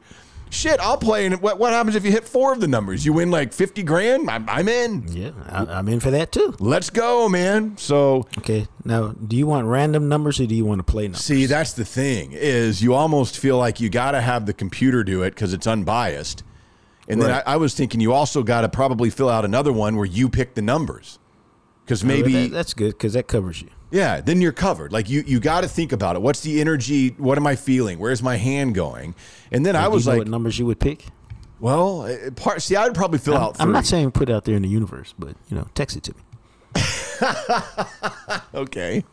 Shit, I'll play. And what, what happens if you hit four of the numbers? You win like fifty grand. I'm, I'm in. Yeah, I, I'm in for that too. Let's go, man. So Okay, now, do you want random numbers or do you want to play numbers? see, that's the thing is you almost feel like you got to have the computer do it because it's unbiased. And then I, I was thinking you also got to probably fill out another one where you pick the numbers. Because maybe that- that's good because that covers you. Yeah, then you're covered. Like you, you got to think about it. What's the energy? What am I feeling? Where's my hand going? And then I was you know like, what numbers you would pick? well, uh, part. See, I'd probably fill I'm, out. I'm not saying put it out there in the universe, but you know, text it to me. (laughs) okay.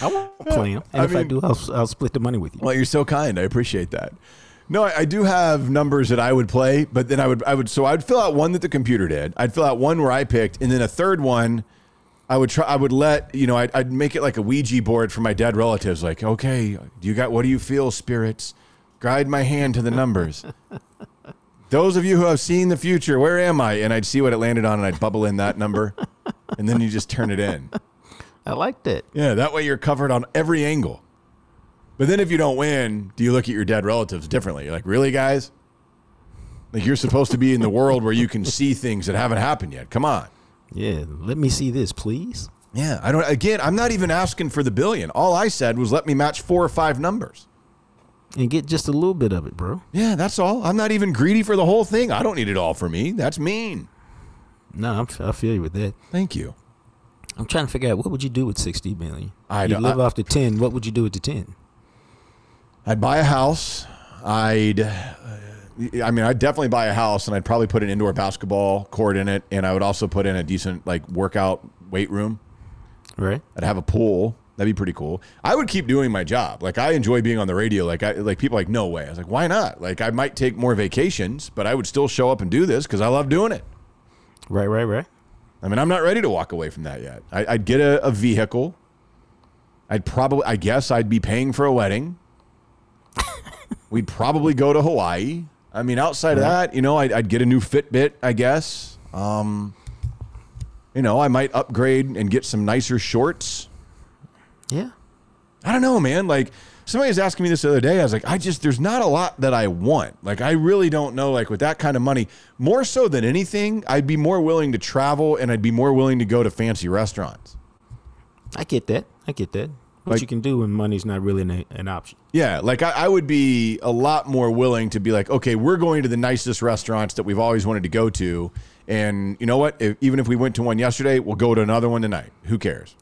I won't play him, and I if I do, I'll, I'll split the money with you. Well, you're so kind. I appreciate that. No, I, I do have numbers that I would play, but then I would I would so I'd fill out one that the computer did. I'd fill out one where I picked, and then a third one. I would try. I would let you know. I'd, I'd make it like a Ouija board for my dead relatives. Like, okay, do you got? What do you feel, spirits? Guide my hand to the numbers. (laughs) Those of you who have seen the future, where am I? And I'd see what it landed on, and I'd bubble in that number, and then you just turn it in. (laughs) I liked it. Yeah, that way you're covered on every angle. But then if you don't win, do you look at your dead relatives differently? You're like, really, guys? Like you're supposed to be in the world where you can see things that haven't happened yet. Come on. Yeah, let me see this, please. Yeah, I don't. Again, I'm not even asking for the billion. All I said was let me match four or five numbers. And get just a little bit of it, bro. Yeah, that's all. I'm not even greedy for the whole thing. I don't need it all for me. That's mean. No, I'm, I feel you with that. Thank you. I'm trying to figure out what would you do with sixty million. I you live I- off the ten. What would you do with the ten? I'd buy a house. I'd, I mean, I'd definitely buy a house, and I'd probably put an indoor basketball court in it, and I would also put in a decent like workout weight room. Right. I'd have a pool. That'd be pretty cool. I would keep doing my job. Like I enjoy being on the radio. Like I like people are like no way. I was like why not? Like I might take more vacations, but I would still show up and do this because I love doing it. Right. Right. Right. I mean, I'm not ready to walk away from that yet. I, I'd get a, a vehicle. I'd probably, I guess, I'd be paying for a wedding. We'd probably go to Hawaii. I mean, outside of that, you know, I'd, I'd get a new Fitbit, I guess. Um, you know, I might upgrade and get some nicer shorts. Yeah. I don't know, man. Like somebody was asking me this the other day. I was like, I just there's not a lot that I want. Like I really don't know. Like with that kind of money, more so than anything, I'd be more willing to travel and I'd be more willing to go to fancy restaurants. I get that. I get that. What Like- you can do when money's not really an, an option. Yeah, like I, I would be a lot more willing to be like, okay, we're going to the nicest restaurants that we've always wanted to go to, and you know what? If, even if we went to one yesterday, we'll go to another one tonight. Who cares?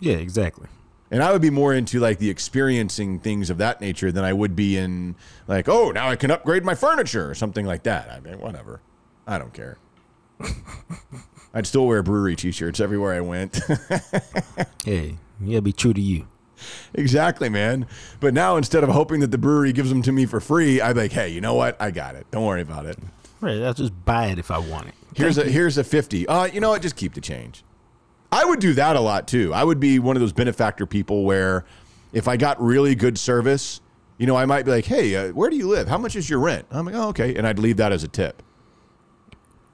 Yeah. Exactly. And I would be more into like the experiencing things of that nature than I would be in like, oh, now I can upgrade my furniture or something like that. I mean, whatever. I don't care. (laughs) I'd still wear brewery t-shirts everywhere I went. (laughs) Hey, gotta be true to you. (laughs) exactly, man. But now instead of hoping that the brewery gives them to me for free, I'd be like, hey, you know what? I got it. Don't worry about it. Right. I'll just buy it if I want it. Here's a here's a 50. Uh, you know what? Just keep the change. I would do that a lot too. I would be one of those benefactor people where if I got really good service, you know, I might be like, "Hey, uh, where do you live? How much is your rent?" I'm like, "Oh, okay," and I'd leave that as a tip.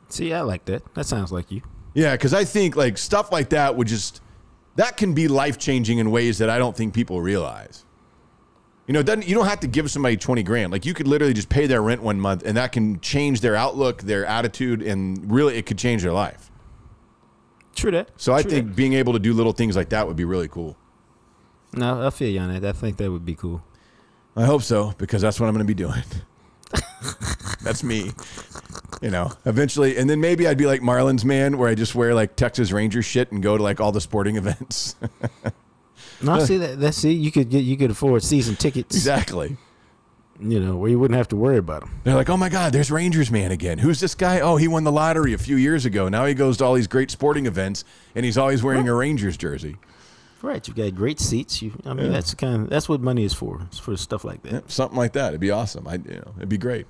See, I like that. That sounds like you. Yeah, because I think like stuff like that would just that can be life changing in ways that I don't think people realize. You know, doesn't you don't have to give somebody twenty grand. Like you could literally just pay their rent one month, and that can change their outlook, their attitude, and really it could change their life. True that. So I True think being able to do little things like that would be really cool. No, I feel you on that. I think that would be cool. I hope so because that's what I'm going to be doing. (laughs) that's me. You know, eventually, and then maybe I'd be like Marlins man, where I just wear like Texas Ranger shit and go to like all the sporting (laughs) events. No, see that. That's see, you could get you could afford season tickets. exactly. You know, where you wouldn't have to worry about them. They're like, oh my God, there's Rangers man again. Who's this guy? Oh, he won the lottery a few years ago. Now he goes to all these great sporting events, and he's always wearing a Rangers jersey. Right. You've got great seats. You. I mean, that's kind of that's what money is for. It's for stuff like that. Yeah, something like that. It'd be awesome. I, you know, it'd be great.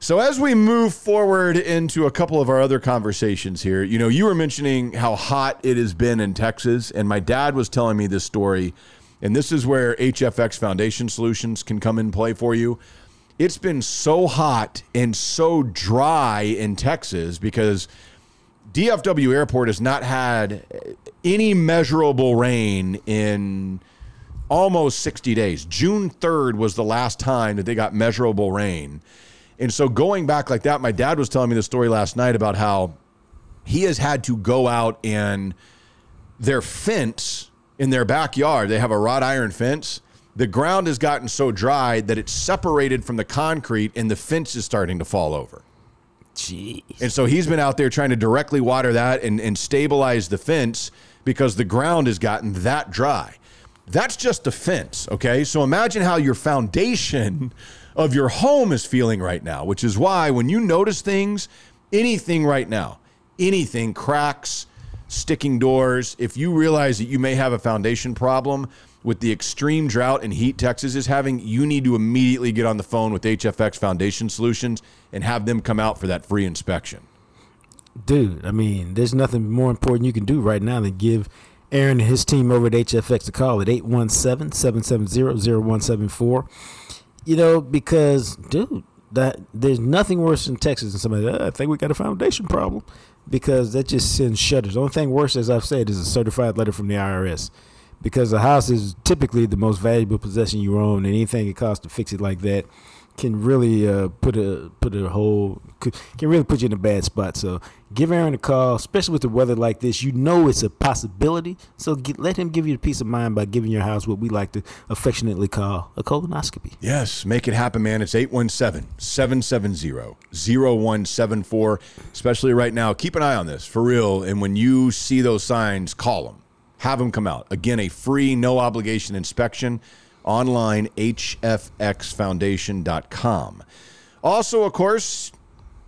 So as we move forward into a couple of our other conversations here, you know, you were mentioning how hot it has been in Texas, and my dad was telling me this story, and this is where HFX Foundation Solutions can come in play for you. It's been so hot and so dry in Texas because DFW Airport has not had any measurable rain in almost 60 days. June 3rd was the last time that they got measurable rain. And so going back like that, my dad was telling me the story last night about how he has had to go out and their fence in their backyard, they have a wrought iron fence. The ground has gotten so dry that it's separated from the concrete and the fence is starting to fall over. Jeez. And so he's been out there trying to directly water that and, and stabilize the fence because the ground has gotten that dry. That's just a fence, okay? So imagine how your foundation of your home is feeling right now, which is why when you notice things, anything right now, anything, cracks, sticking doors, if you realize that you may have a foundation problem, with the extreme drought and heat Texas is having, you need to immediately get on the phone with HFX Foundation Solutions and have them come out for that free inspection. Dude, I mean, there's nothing more important you can do right now than give Aaron and his team over at HFX a call at 817 770 0174. You know, because, dude, that there's nothing worse in Texas than somebody, "Uh, I think we got a foundation problem because that just sends shudders. The only thing worse, as I've said, is a certified letter from the IRS because a house is typically the most valuable possession you own, and anything it costs to fix it like that can really uh, put a put a whole can really put you in a bad spot. So give Aaron a call, especially with the weather like this. You know it's a possibility, so get, let him give you peace of mind by giving your house what we like to affectionately call a colonoscopy. Yes, make it happen, man. It's 817 770 0174. Especially right now. Keep an eye on this for real. And when you see those signs, call them. Have them come out. Again, a free, no obligation inspection online, hfxfoundation.com. Also, of course,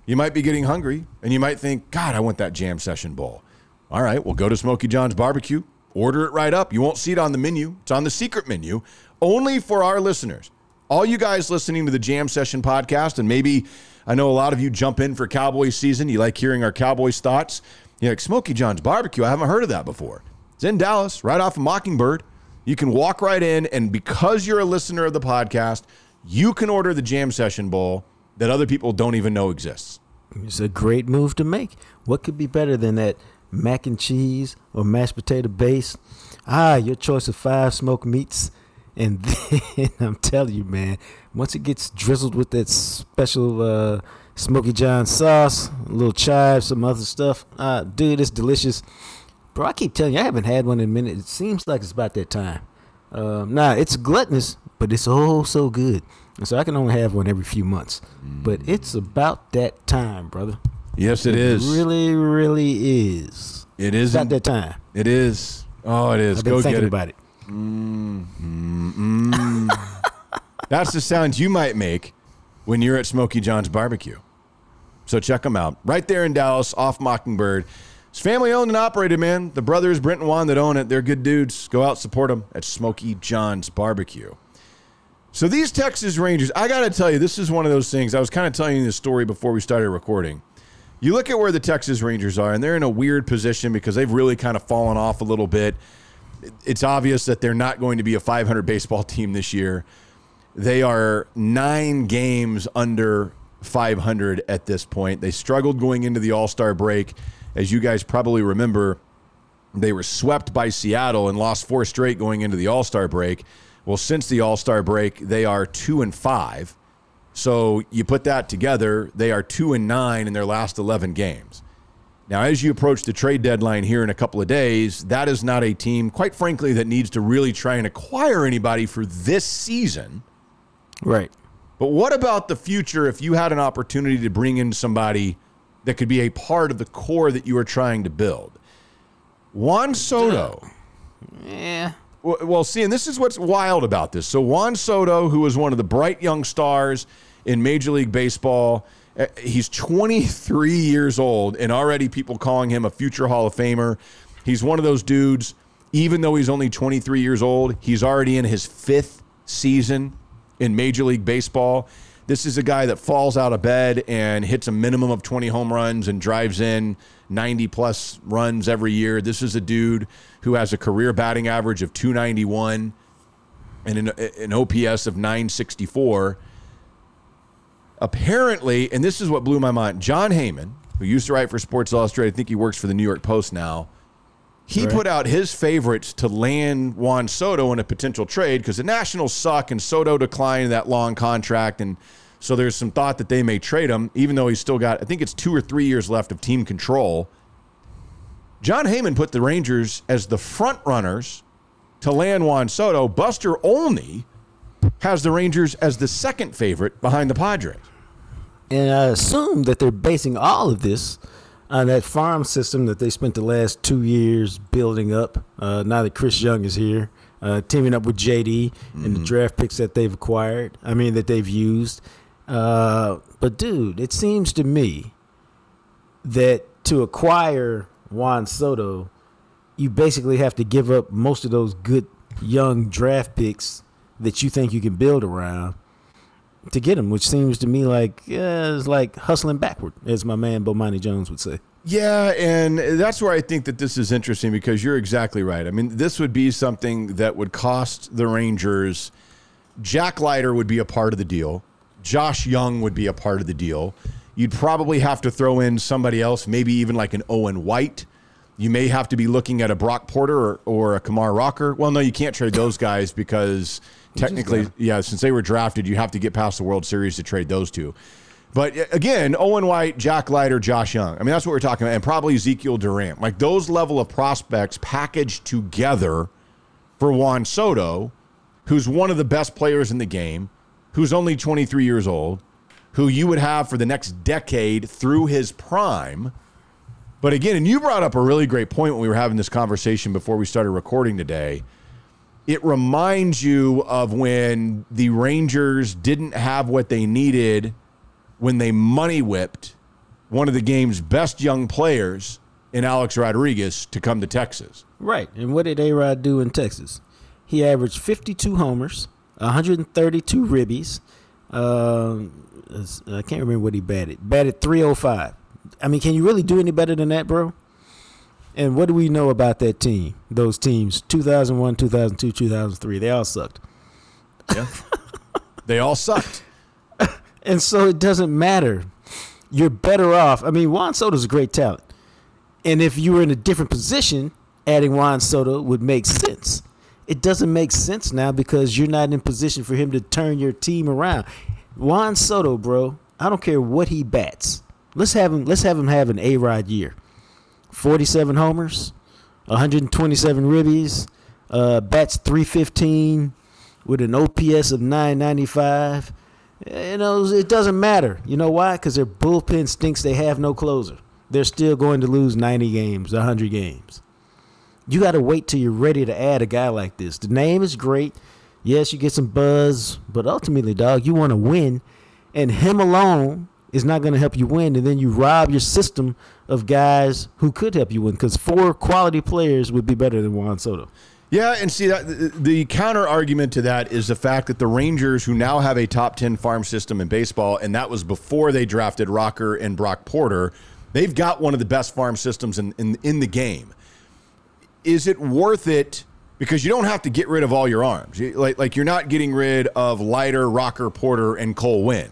you might be getting hungry and you might think, God, I want that jam session bowl. All right, well, go to Smoky John's Barbecue, order it right up. You won't see it on the menu, it's on the secret menu, only for our listeners. All you guys listening to the Jam Session podcast, and maybe I know a lot of you jump in for Cowboys season. You like hearing our Cowboys thoughts. You're like, Smoky John's Barbecue, I haven't heard of that before. It's in Dallas, right off of Mockingbird. You can walk right in, and because you're a listener of the podcast, you can order the Jam Session Bowl that other people don't even know exists. It's a great move to make. What could be better than that mac and cheese or mashed potato base? Ah, your choice of five smoked meats. And (laughs) then I'm telling you, man, once it gets drizzled with that special uh, Smoky John sauce, a little chive, some other stuff, ah, dude, it's delicious. Bro, I keep telling you, I haven't had one in a minute. It seems like it's about that time. Um, nah, it's gluttonous, but it's oh so good. And so I can only have one every few months. But it's about that time, brother. Yes, it is. Really, really is. It is. About that time. It is. Oh, it is. I've been Go thinking get it. about it. (laughs) That's the sound you might make when you're at Smoky John's Barbecue. So check them out. Right there in Dallas, off Mockingbird. It's family owned and operated, man. The brothers, Brent and Juan, that own it, they're good dudes. Go out, support them at Smoky John's Barbecue. So these Texas Rangers, I got to tell you, this is one of those things. I was kind of telling you this story before we started recording. You look at where the Texas Rangers are, and they're in a weird position because they've really kind of fallen off a little bit. It's obvious that they're not going to be a 500 baseball (laughs) team this year. They are nine games under 500 at this point. They struggled going into the All Star break. As you guys probably remember, they were swept by Seattle and lost four straight going into the All Star break. Well, since the All Star break, they are two and five. So you put that together, they are two and nine in their last 11 games. Now, as you approach the trade deadline here in a couple of days, that is not a team, quite frankly, that needs to really try and acquire anybody for this season. Right. But what about the future if you had an opportunity to bring in somebody that could be a part of the core that you are trying to build? Juan Soto. Yeah. Well, well, see, and this is what's wild about this. So Juan Soto, who was one of the bright young stars in Major League Baseball, uh, he's 23 years old, and already people calling him a future Hall of Famer. He's one of those dudes. Even though he's only 23 years old, he's already in his fifth season in Major League Baseball. This is a guy that falls out of bed and hits a minimum of 20 home runs and drives in 90 plus runs every year. This is a dude who has a career batting average of 291 and an, an OPS of 964. Apparently, and this is what blew my mind, Jon Heyman, who used to write for Sports Illustrated, I think he works for the New York Post now. He Right. put out his favorites to land Juan Soto in a potential trade because the Nationals suck and Soto declined that long contract. And so there's some thought that they may trade him, even though he's still got, I think it's two or three years left of team control. Jon Heyman put the Rangers as the front runners to land Juan Soto. Buster Olney has the Rangers as the second favorite behind the Padres. And I assume that they're basing all of this on that farm system that they spent the last two years building up. Uh, now that Chris Young is here, uh, teaming up with JD and the draft picks that they've acquired. I mean that they've used. Uh, but dude, it seems to me that to acquire Juan Soto, you basically have to give up most of those good young draft picks that you think you can build around to get him, which seems to me like yeah, it's like hustling backward, as my man Bomani Jones would say. Yeah, and that's where I think that this is interesting because you're exactly right. I mean, this would be something that would cost the Rangers. Jack Leiter would be a part of the deal. Josh Jung would be a part of the deal. You'd probably have to throw in somebody else, maybe even like an Owen White. You may have to be looking at a Brock Porter or, or a Kumar Rocker. Well, no, you can't trade those guys because technically, yeah, since they were drafted, you have to get past the World Series to trade those two. But again, Owen White, Jack Leiter, Josh Jung. I mean, that's what we're talking about, and probably Ezequiel Duran. Like those level of prospects packaged together for Juan Soto, who's one of the best players in the game, who's only 23 years old, who you would have for the next decade through his prime. But again, and you brought up a really great point when we were having this conversation before we started recording today. It reminds you of when the Rangers didn't have what they needed when they money whipped one of the game's best young players in Alex Rodriguez to come to Texas. Right. And what did A Rod do in Texas? He averaged 52 homers, 132 ribbies. Um, I can't remember what he batted. Batted 305. I mean, can you really do any better than that, bro? And what do we know about that team? Those teams 2001, 2002, 2003. They all sucked. Yeah. they all sucked. (laughs) And so it doesn't matter. You're better off. I mean, Juan Soto's a great talent. And if you were in a different position, adding Juan Soto would make sense. It doesn't make sense now because you're not in position for him to turn your team around. Juan Soto, bro, I don't care what he bats. Let's have him let's have him have an A Rod year. 47 homers, 127 ribbies, uh, bats 315 with an OPS of 995. You know, it doesn't matter. You know why? Because their bullpen stinks. They have no closer. They're still going to lose 90 games, 100 games. You got to wait till you're ready to add a guy like this. The name is great. Yes, you get some buzz, but ultimately, dog, you want to win. And him alone is not going to help you win. And then you rob your system of guys who could help you win because four quality players would be better than Juan Soto. Yeah, and see that the, counter argument to that is the fact that the Rangers, who now have a top ten farm system in baseball, and that was before they drafted Rocker and Brock Porter, they've got one of the best farm systems in in, in the game. Is it worth it? Because you don't have to get rid of all your arms. Like like you're not getting rid of Leiter, Rocker, Porter, and Cole Winn.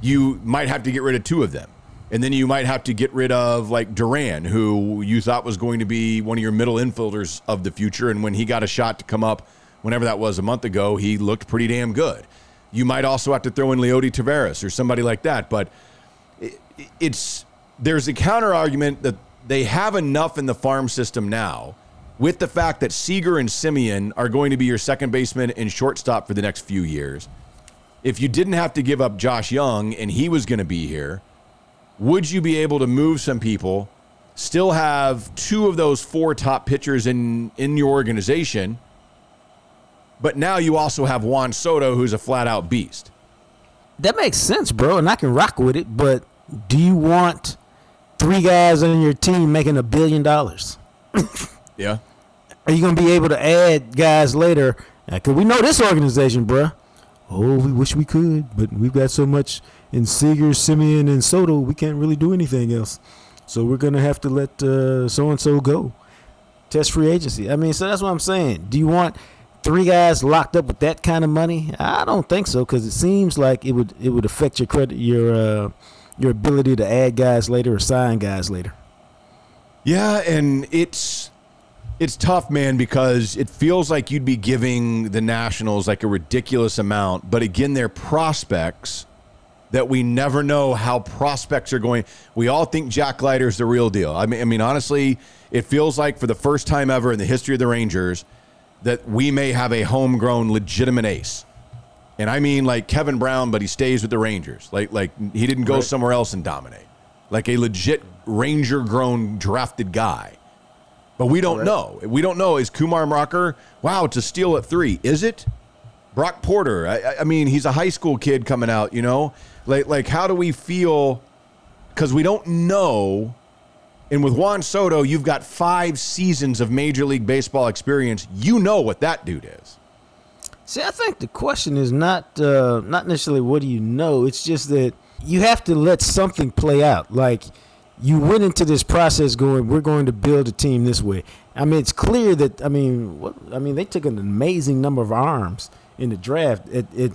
You might have to get rid of two of them. And then you might have to get rid of like Duran, who you thought was going to be one of your middle infielders of the future. And when he got a shot to come up, whenever that was a month ago, he looked pretty damn good. You might also have to throw in Leody Taveras or somebody like that. But it, it's there's a counter argument that they have enough in the farm system now with the fact that Seager and Semien are going to be your second baseman and shortstop for the next few years. If you didn't have to give up Josh Jung and he was going to be here, would you be able to move some people, still have two of those four top pitchers in in your organization, but now you also have Juan Soto, who's a flat out beast? That makes sense, bro, and I can rock with it. But do you want three guys on your team making a billion dollars? (laughs) Yeah. Are you gonna be able to add guys later? Because we know this organization, bruh. Oh, we wish we could, but we've got so much in Seager, Semien, and Soto, we can't really do anything else. So we're gonna have to let so and so go. Test free agency. I mean, so that's what I'm saying. Do you want three guys locked up with that kind of money? I don't think so, because it seems like it would it would affect your credit, your uh, your ability to add guys later or sign guys later. Yeah, and it's it's tough, man, because it feels like you'd be giving the Nationals like a ridiculous amount, but again, they're prospects that we never know how prospects are going. We all think Jack Leiter's the real deal. I mean, I mean, honestly, it feels like for the first time ever in the history of the Rangers that we may have a homegrown legitimate ace. And I mean like Kevin Brown, but he stays with the Rangers. Like like he didn't go somewhere else and dominate. Like a legit Ranger grown drafted guy. But we don't know. We don't know. Is Kumar Rocker? Wow, to steal at three. Is it? Brock Porter. I- I, I mean, he's a high school kid coming out. You know, like like how do we feel? Because we don't know And with Juan Soto, you've got five seasons of Major League Baseball experience. You know what that dude is. See, I think the question is not uh, not necessarily what do you know. It's just that you have to let something play out. Like you went into this process going, we're going to build a team this way. I mean, it's clear that I mean, what I mean, they took an amazing number of arms in the draft. It, it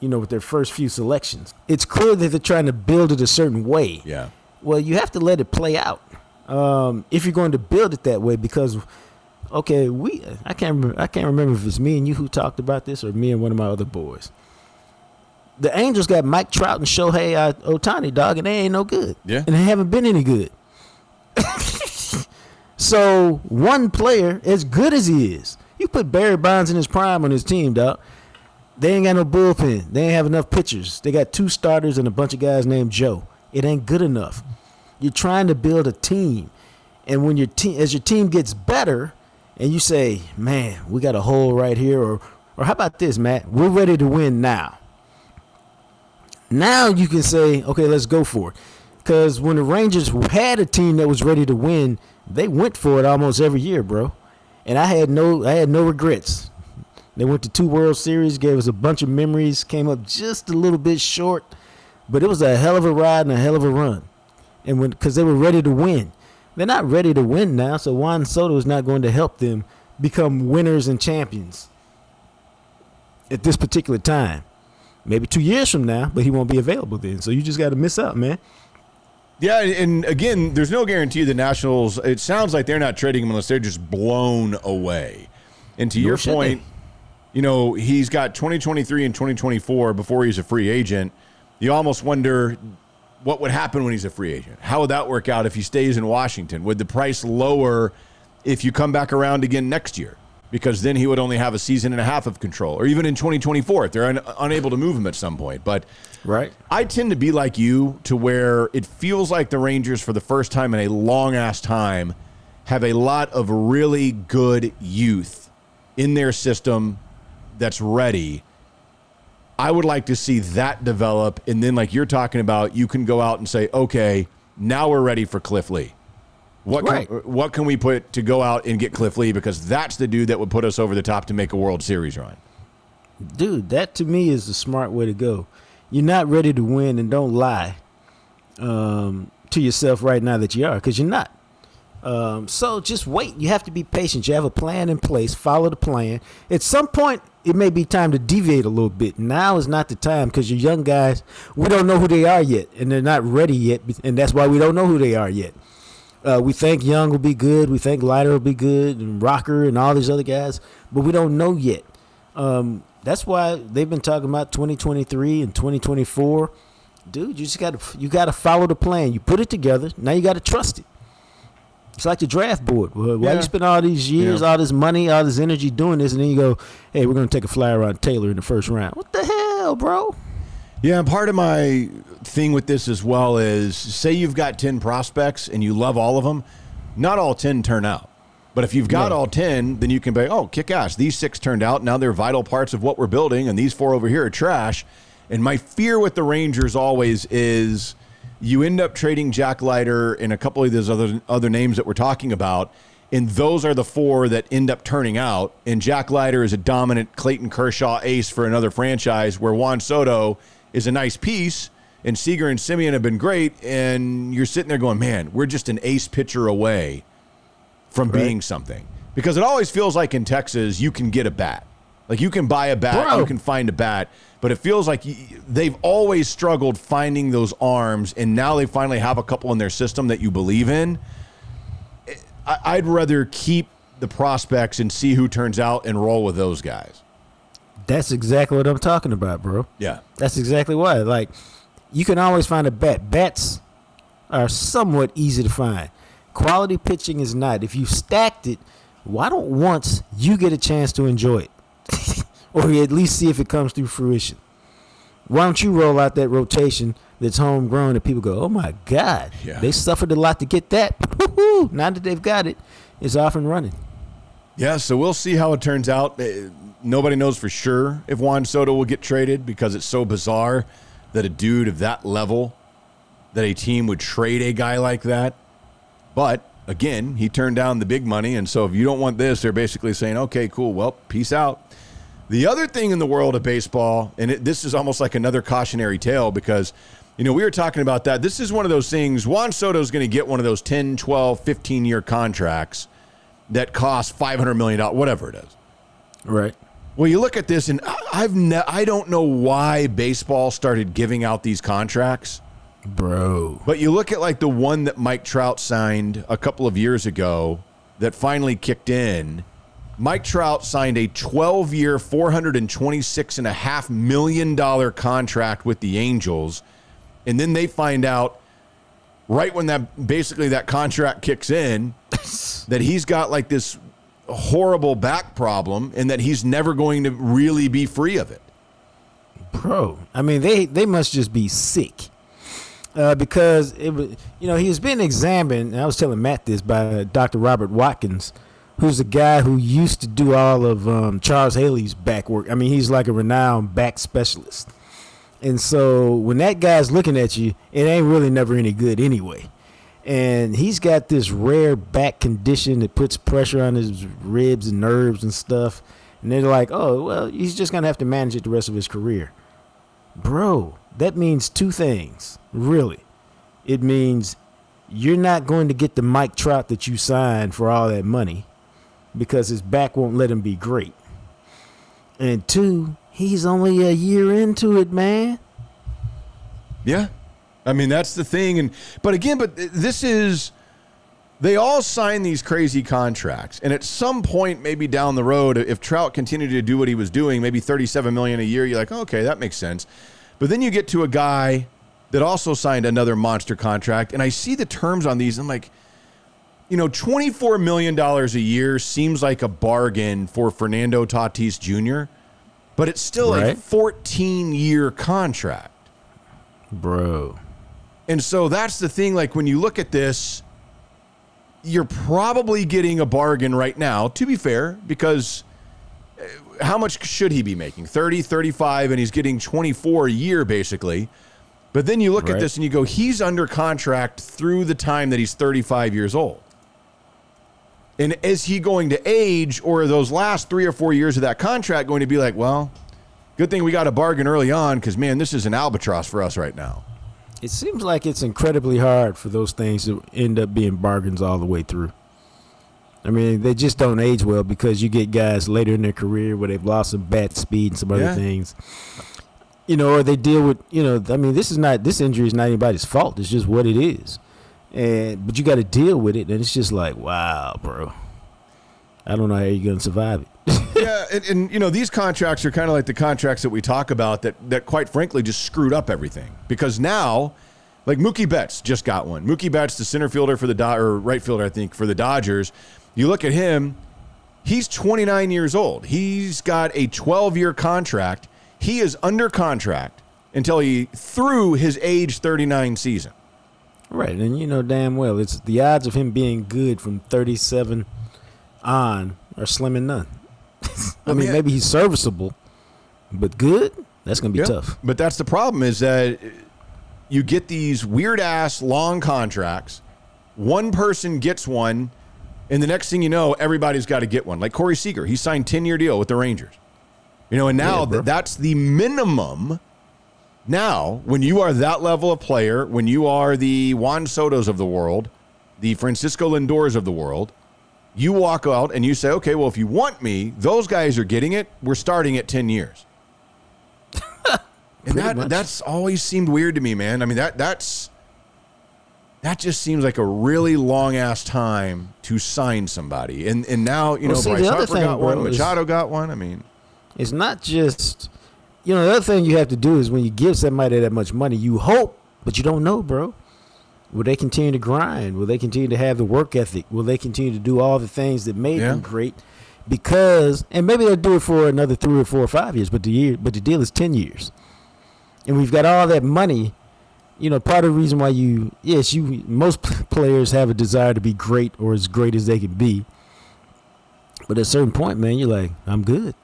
you know, with their first few selections. It's clear that they're trying to build it a certain way. Yeah. Well, you have to let it play out um, if you're going to build it that way. Because, okay, we I can't remember, I can't remember if it's me and you who talked about this or me and one of my other boys. The Angels got Mike Trout and Shohei Ohtani, dog, and they ain't no good. Yeah. And they haven't been any good. (laughs) so one player, as good as he is, you put Barry Bonds in his prime on his team, dog. They ain't got no bullpen. They ain't have enough pitchers. They got two starters and a bunch of guys named Joe. It ain't good enough. You're trying to build a team, and when your team, as your team gets better, and you say, "Man, we got a hole right here," or, or how about this, Matt? We're ready to win now. Now you can say, "Okay, let's go for it." Because when the Rangers had a team that was ready to win, they went for it almost every year, bro. And I had no, I had no regrets. They went to two World Series, gave us a bunch of memories, came up just a little bit short, but it was a hell of a ride and a hell of a run. And when because they were ready to win, they're not ready to win now. So Juan Soto is not going to help them become winners and champions at this particular time. Maybe two years from now, but he won't be available then. So you just got to miss out, man. Yeah, and again, there's no guarantee the Nationals. It sounds like they're not trading him unless they're just blown away. And to Nor your point, they. you know, he's got 2023 and 2024 before he's a free agent. You almost wonder what would happen when he's a free agent. How would that work out if he stays in Washington? Would the price lower if you come back around again next year? Because then he would only have a season and a half of control, or even in 2024 if they're un- unable to move him at some point. But Right. I tend to be like you to where it feels like the Rangers, for the first time in a long ass time, have a lot of really good youth in their system that's ready. I would like to see that develop. And then, like you're talking about, you can go out and say, okay, now we're ready for Cliff Lee. What can, what can we put to go out and get Cliff Lee? Because that's the dude that would put us over the top to make a World Series run. dude, that to me is the smart way to go. You're not ready to win, and don't lie um, to yourself right now that you are, because you're not. Um, so just wait. You have to be patient. You have a plan in place. Follow the plan. At some point, it may be time to deviate a little bit. Now is not the time because you're young guys. We don't know who they are yet, and they're not ready yet, and that's why we don't know who they are yet. Uh, we think Jung will be good. We think Leiter will be good, and Rocker and all these other guys, but we don't know yet. Um, that's why they've been talking about 2023 and 2024. Dude, you just got to you got to follow the plan. You put it together. Now you got to trust it. It's like the draft board. Why Yeah. you spend all these years, Yeah. all this money, all this energy doing this, and then you go, "Hey, we're going to take a flyer on Taylor in the first round." What the hell, bro? Yeah, and part of my thing with this as well is say you've got 10 prospects and you love all of them, not all 10 turn out. But if you've got No. all 10, then you can be, oh, kick ass. These six turned out. Now they're vital parts of what we're building, and these four over here are trash. And my fear with the Rangers always is you end up trading Jack Leiter and a couple of those other, other names that we're talking about. And those are the four that end up turning out. And Jack Leiter is a dominant Clayton Kershaw ace for another franchise, where Juan Soto is a nice piece. And Seager and Semien have been great. And you're sitting there going, man, we're just an ace pitcher away from being something. Because it always feels like in Texas, you can get a bat. Like you can buy a bat, Bro. you can find a bat, but it feels like they've always struggled finding those arms, and now they finally have a couple in their system that you believe in. I'd rather keep the prospects and see who turns out and roll with those guys. That's exactly what I'm talking about, bro. Yeah. That's exactly why. Like, you can always find a bat. Bats are somewhat easy to find. Quality pitching is not. If you stacked it, why don't once you get a chance to enjoy it, (laughs) or at least see if it comes through fruition? Why don't you roll out that rotation that's homegrown and people go, "Oh my God, Yeah. they suffered a lot to get that." (laughs) Woo-hoo. Now that they've got it, it's off and running. Yeah, so we'll see how it turns out. Uh, Nobody knows for sure if Juan Soto will get traded because it's so bizarre that a dude of that level, that a team would trade a guy like that. But again, he turned down the big money. And so if you don't want this, they're basically saying, okay, cool, well, peace out. The other thing in the world of baseball, and it, this is almost like another cautionary tale because, you know, we were talking about that. This is one of those things. Juan Soto is going to get one of those 10, 12, 15 year contracts that cost $500 million, whatever it is. Right. Well, you look at this, and I- I've ne- I don't know why baseball started giving out these contracts. Bro. But you look at like the one that Mike Trout signed a couple of years ago that finally kicked in. Mike Trout signed a 12 year, $426.5 million contract with the Angels. And then they find out right when that basically that contract kicks in (laughs) that he's got like this horrible back problem and that he's never going to really be free of it. Bro. I mean, they they must just be sick. Uh, because it was, you know, he was being examined. And I was telling Matt this by Dr. Robert Watkins, who's a guy who used to do all of um, Charles Haley's back work. I mean, he's like a renowned back specialist. And so when that guy's looking at you, it ain't really never any good anyway. And he's got this rare back condition that puts pressure on his ribs and nerves and stuff. And they're like, oh, well, he's just going to have to manage it the rest of his career. Bro, that means two things, really. It means you're not going to get the Mike Trout that you signed for all that money because his back won't let him be great. And two, he's only a year into it, man. Yeah. I mean, that's the thing. And but again, but this is they all sign these crazy contracts. And at some point, maybe down the road, if Trout continued to do what he was doing, maybe 37 million a year, you're like, okay, that makes sense. But then you get to a guy that also signed another monster contract, and I see the terms on these. I'm like, you know, $24 million a year seems like a bargain for Fernando Tatis Jr., but it's still a 14 year contract. Bro. And so that's the thing. Like when you look at this, you're probably getting a bargain right now, to be fair, because uh, how much should he be making? 30, 35, and he's getting 24 a year basically. But then you look at this and you go, he's under contract through the time that he's 35 years old. And is he going to age, or are those last three or four years of that contract going to be like, well, good thing we got a bargain early on because, man, this is an albatross for us right now? It seems like it's incredibly hard for those things to end up being bargains all the way through. I mean, they just don't age well because you get guys later in their career where they've lost some bat speed and some other Yeah. things. You know, or they deal with, you know, I mean, this is not this injury is not anybody's fault. It's just what it is. And but you got to deal with it and it's just like, wow, bro. I don't know how you're going to survive it. (laughs) yeah, and, and you know these contracts are kind of like the contracts that we talk about that that quite frankly just screwed up everything because now, like Mookie Betts just got one. Mookie Betts, the center fielder for the Do- or right fielder, I think for the Dodgers. You look at him; he's 29 years old. He's got a 12 year contract. He is under contract until he through his age 39 season. Right, and you know damn well it's the odds of him being good from 37 on are slim and none. I mean, maybe he's serviceable, but good? That's gonna be Yeah. tough. But that's the problem is that you get these weird ass long contracts. One person gets one, and the next thing you know, everybody's got to get one. Like Corey Seager, he signed ten year deal with the Rangers. You know, and now Yeah, th- that's the minimum. Now, when you are that level of player, when you are the Juan Soto's of the world, the Francisco Lindors of the world, you walk out and you say, okay, well, if you want me, those guys are getting it. We're starting at 10 years. (laughs) and that, much. that's always seemed weird to me, man. I mean, that that's that just seems like a really long ass time to sign somebody. And and now, you Well, know, see, Bryce the other Harper thing, got one, bro, is- Machado got one. I mean, It's not just, you know, the other thing you have to do is when you give somebody that much money, you hope, but you don't know, bro. Will they continue to grind? Will they continue to have the work ethic? Will they continue to do all the things that made Yeah. them great? Because, and maybe they'll do it for another three or four or five years, but the year, but the deal is ten years, and we've got all that money. You know, part of the reason why you, yes, you most players have a desire to be great or as great as they can be. But at a certain point, man, you're like, I'm good.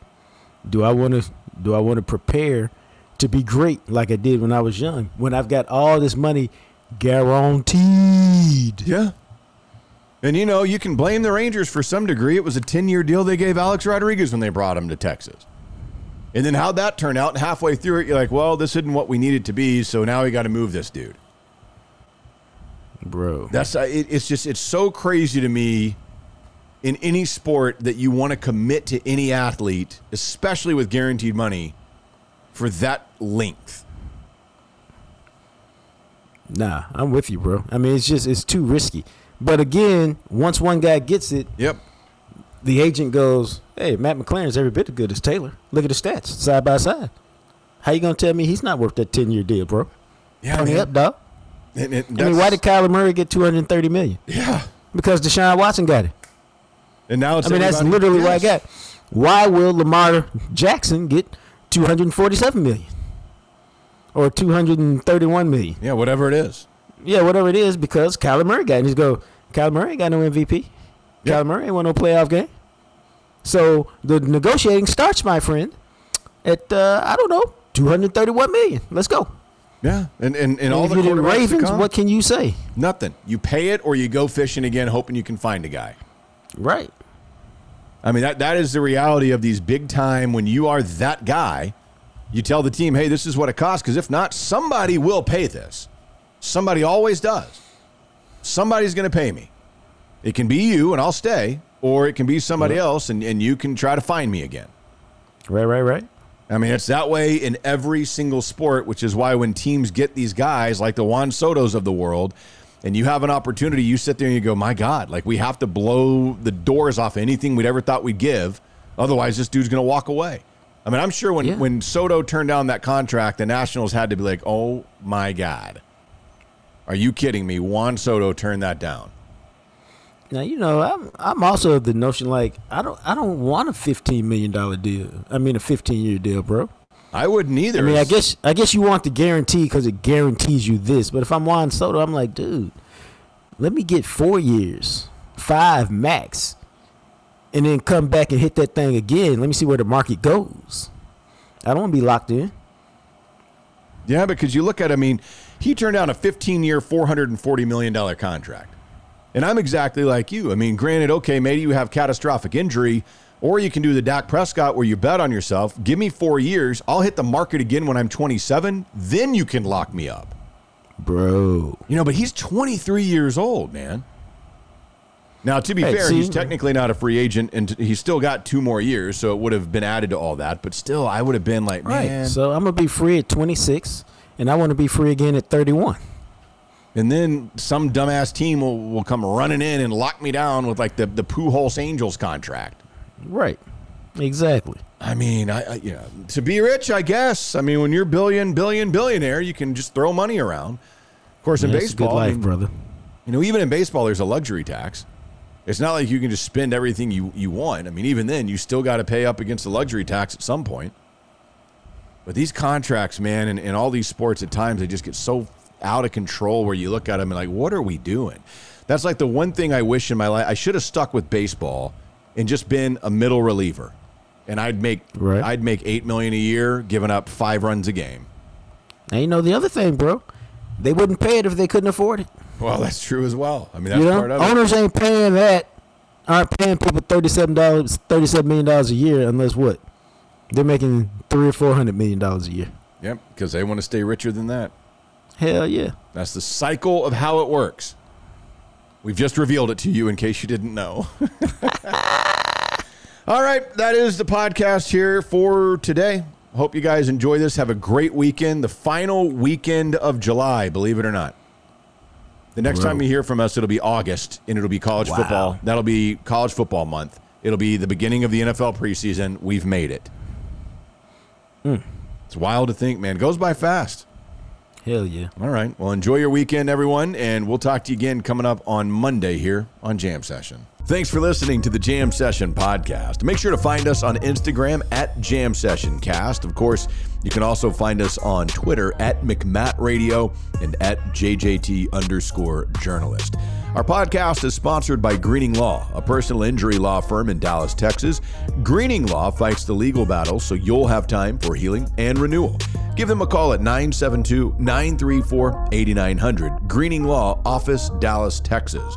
Do I want to? Do I want to prepare to be great like I did when I was young? When I've got all this money guaranteed. yeah. And you know, you can blame the Rangers for some degree. It was a 10 year deal they gave Alex Rodriguez when they brought him to Texas. And then how'd that turn out? And halfway through it, you're like, well, this isn't what we needed to be, so now we got to move this dude. Bro. That's uh, it, it's just it's so crazy to me in any sport that you want to commit to any athlete, especially with guaranteed money, for that length. Nah, I'm with you, bro. I mean, it's just it's too risky. But again, once one guy gets it, Yep. the agent goes, "Hey, Matt McLaren's every bit as good as Taylor. Look at the stats side by side. How you gonna tell me he's not worth that ten year deal, bro? Yeah, Pony man. up, dog. It- I mean, why did Kyler Murray get two hundred thirty million? yeah? Because Deshaun Watson got it. And now it's I mean, that's literally what I got. Why will Lamar Jackson get two hundred forty-seven million or two hundred and thirty-one million? Yeah, whatever it is. Yeah, whatever it is, because Kyler Murray got. And he's go, Kyler Murray ain't got no MVP. Yeah. Kyler Murray ain't won no playoff game. So the negotiating starts, my friend, at uh, I don't know, two hundred thirty-one million. Let's go. Yeah, and and, and all if the quarterbacks Ravens, come, what can you say? nothing. You pay it or you go fishing again, hoping you can find a guy. Right. I mean, that that is the reality of these big time. When you are that guy, you tell the team, "Hey, this is what it costs." Because if not, somebody will pay this. Somebody always does. Somebody's going to pay me. It can be you, and I'll stay, or it can be somebody mm-hmm. else, and, and you can try to find me again. Right, right, right. I mean, it's that way in every single sport, which is why when teams get these guys like the Juan Sotos of the world, and you have an opportunity, you sit there and you go, my God, like we have to blow the doors off anything we'd ever thought we'd give. Otherwise, this dude's going to walk away. I mean, I'm sure when, Yeah. when Soto turned down that contract, the Nationals had to be like, oh my God. Are you kidding me? Juan Soto turned that down. Now you know I'm I'm also of the notion like I don't I don't want a fifteen million dollar deal. I mean a fifteen year deal, bro. I wouldn't either. I mean I guess I guess you want the guarantee because it guarantees you this. But if I'm Juan Soto, I'm like, dude, let me get four years, five max, and then come back and hit that thing again. Let me see where the market goes. I don't want to be locked in. Yeah, because you look at, I mean, he turned down a 15 year, $440 million contract. And I'm exactly like you. I mean, granted, okay, maybe you have catastrophic injury, or you can do the Dak Prescott where you bet on yourself. Give me four years. I'll hit the market again when I'm 27. Then you can lock me up. Bro. You know, but he's 23 years old, man. Now, to be Hey, fair, see- he's technically not a free agent, and he's still got two more years, so it would have been added to all that. But still, I would have been like, man. So I'm gonna be free at 26, and I want to be free again at 31. And then some dumbass team will, will come running in and lock me down with like the the Pujols Angels contract. Right. Exactly. I mean, I, I you know to be rich, I guess. I mean, when you're billion billion billionaire, you can just throw money around. Of course, in Yeah, it's a baseball, good I mean, brother. you know, even in baseball, there's a luxury tax. It's not like you can just spend everything you, you want. I mean, even then, you still got to pay up against the luxury tax at some point. But these contracts, man, and, and all these sports at times, they just get so out of control where you look at them and like, what are we doing? That's like the one thing I wish in my life. I should have stuck with baseball and just been a middle reliever. And I'd make Right. I'd make eight million a year, giving up five runs a game. Now you know the other thing, bro. They wouldn't pay it if they couldn't afford it. Well, that's true as well. I mean, that's you know, part of it. owners ain't paying that. Aren't paying people thirty-seven dollars, thirty-seven million dollars a year, unless what? They're making three or four hundred million dollars a year. Yep, because they want to stay richer than that. Hell yeah. That's the cycle of how it works. We've just revealed it to you in case you didn't know. (laughs) All right, that is the podcast here for today. Hope you guys enjoy this. Have a great weekend. The final weekend of July, believe it or not. The next time you hear from us, it'll be August, and it'll be college Wow. football. That'll be college football month. It'll be the beginning of the NFL preseason. We've made it. Hmm. It's wild to think, man. It goes by fast. Hell yeah. All right. Well, enjoy your weekend, everyone, and we'll talk to you again coming up on Monday here on Jam Session. Thanks for listening to the Jam Session podcast. Make sure to find us on Instagram at Jam Session Cast. Of course, you can also find us on Twitter at McMatt Radio and at JJT underscore journalist. Our podcast is sponsored by Greening Law, a personal injury law firm in Dallas, Texas. Greening Law fights the legal battle so you'll have time for healing and renewal. Give them a call at 972 934 8900. Greening Law, Office, Dallas, Texas.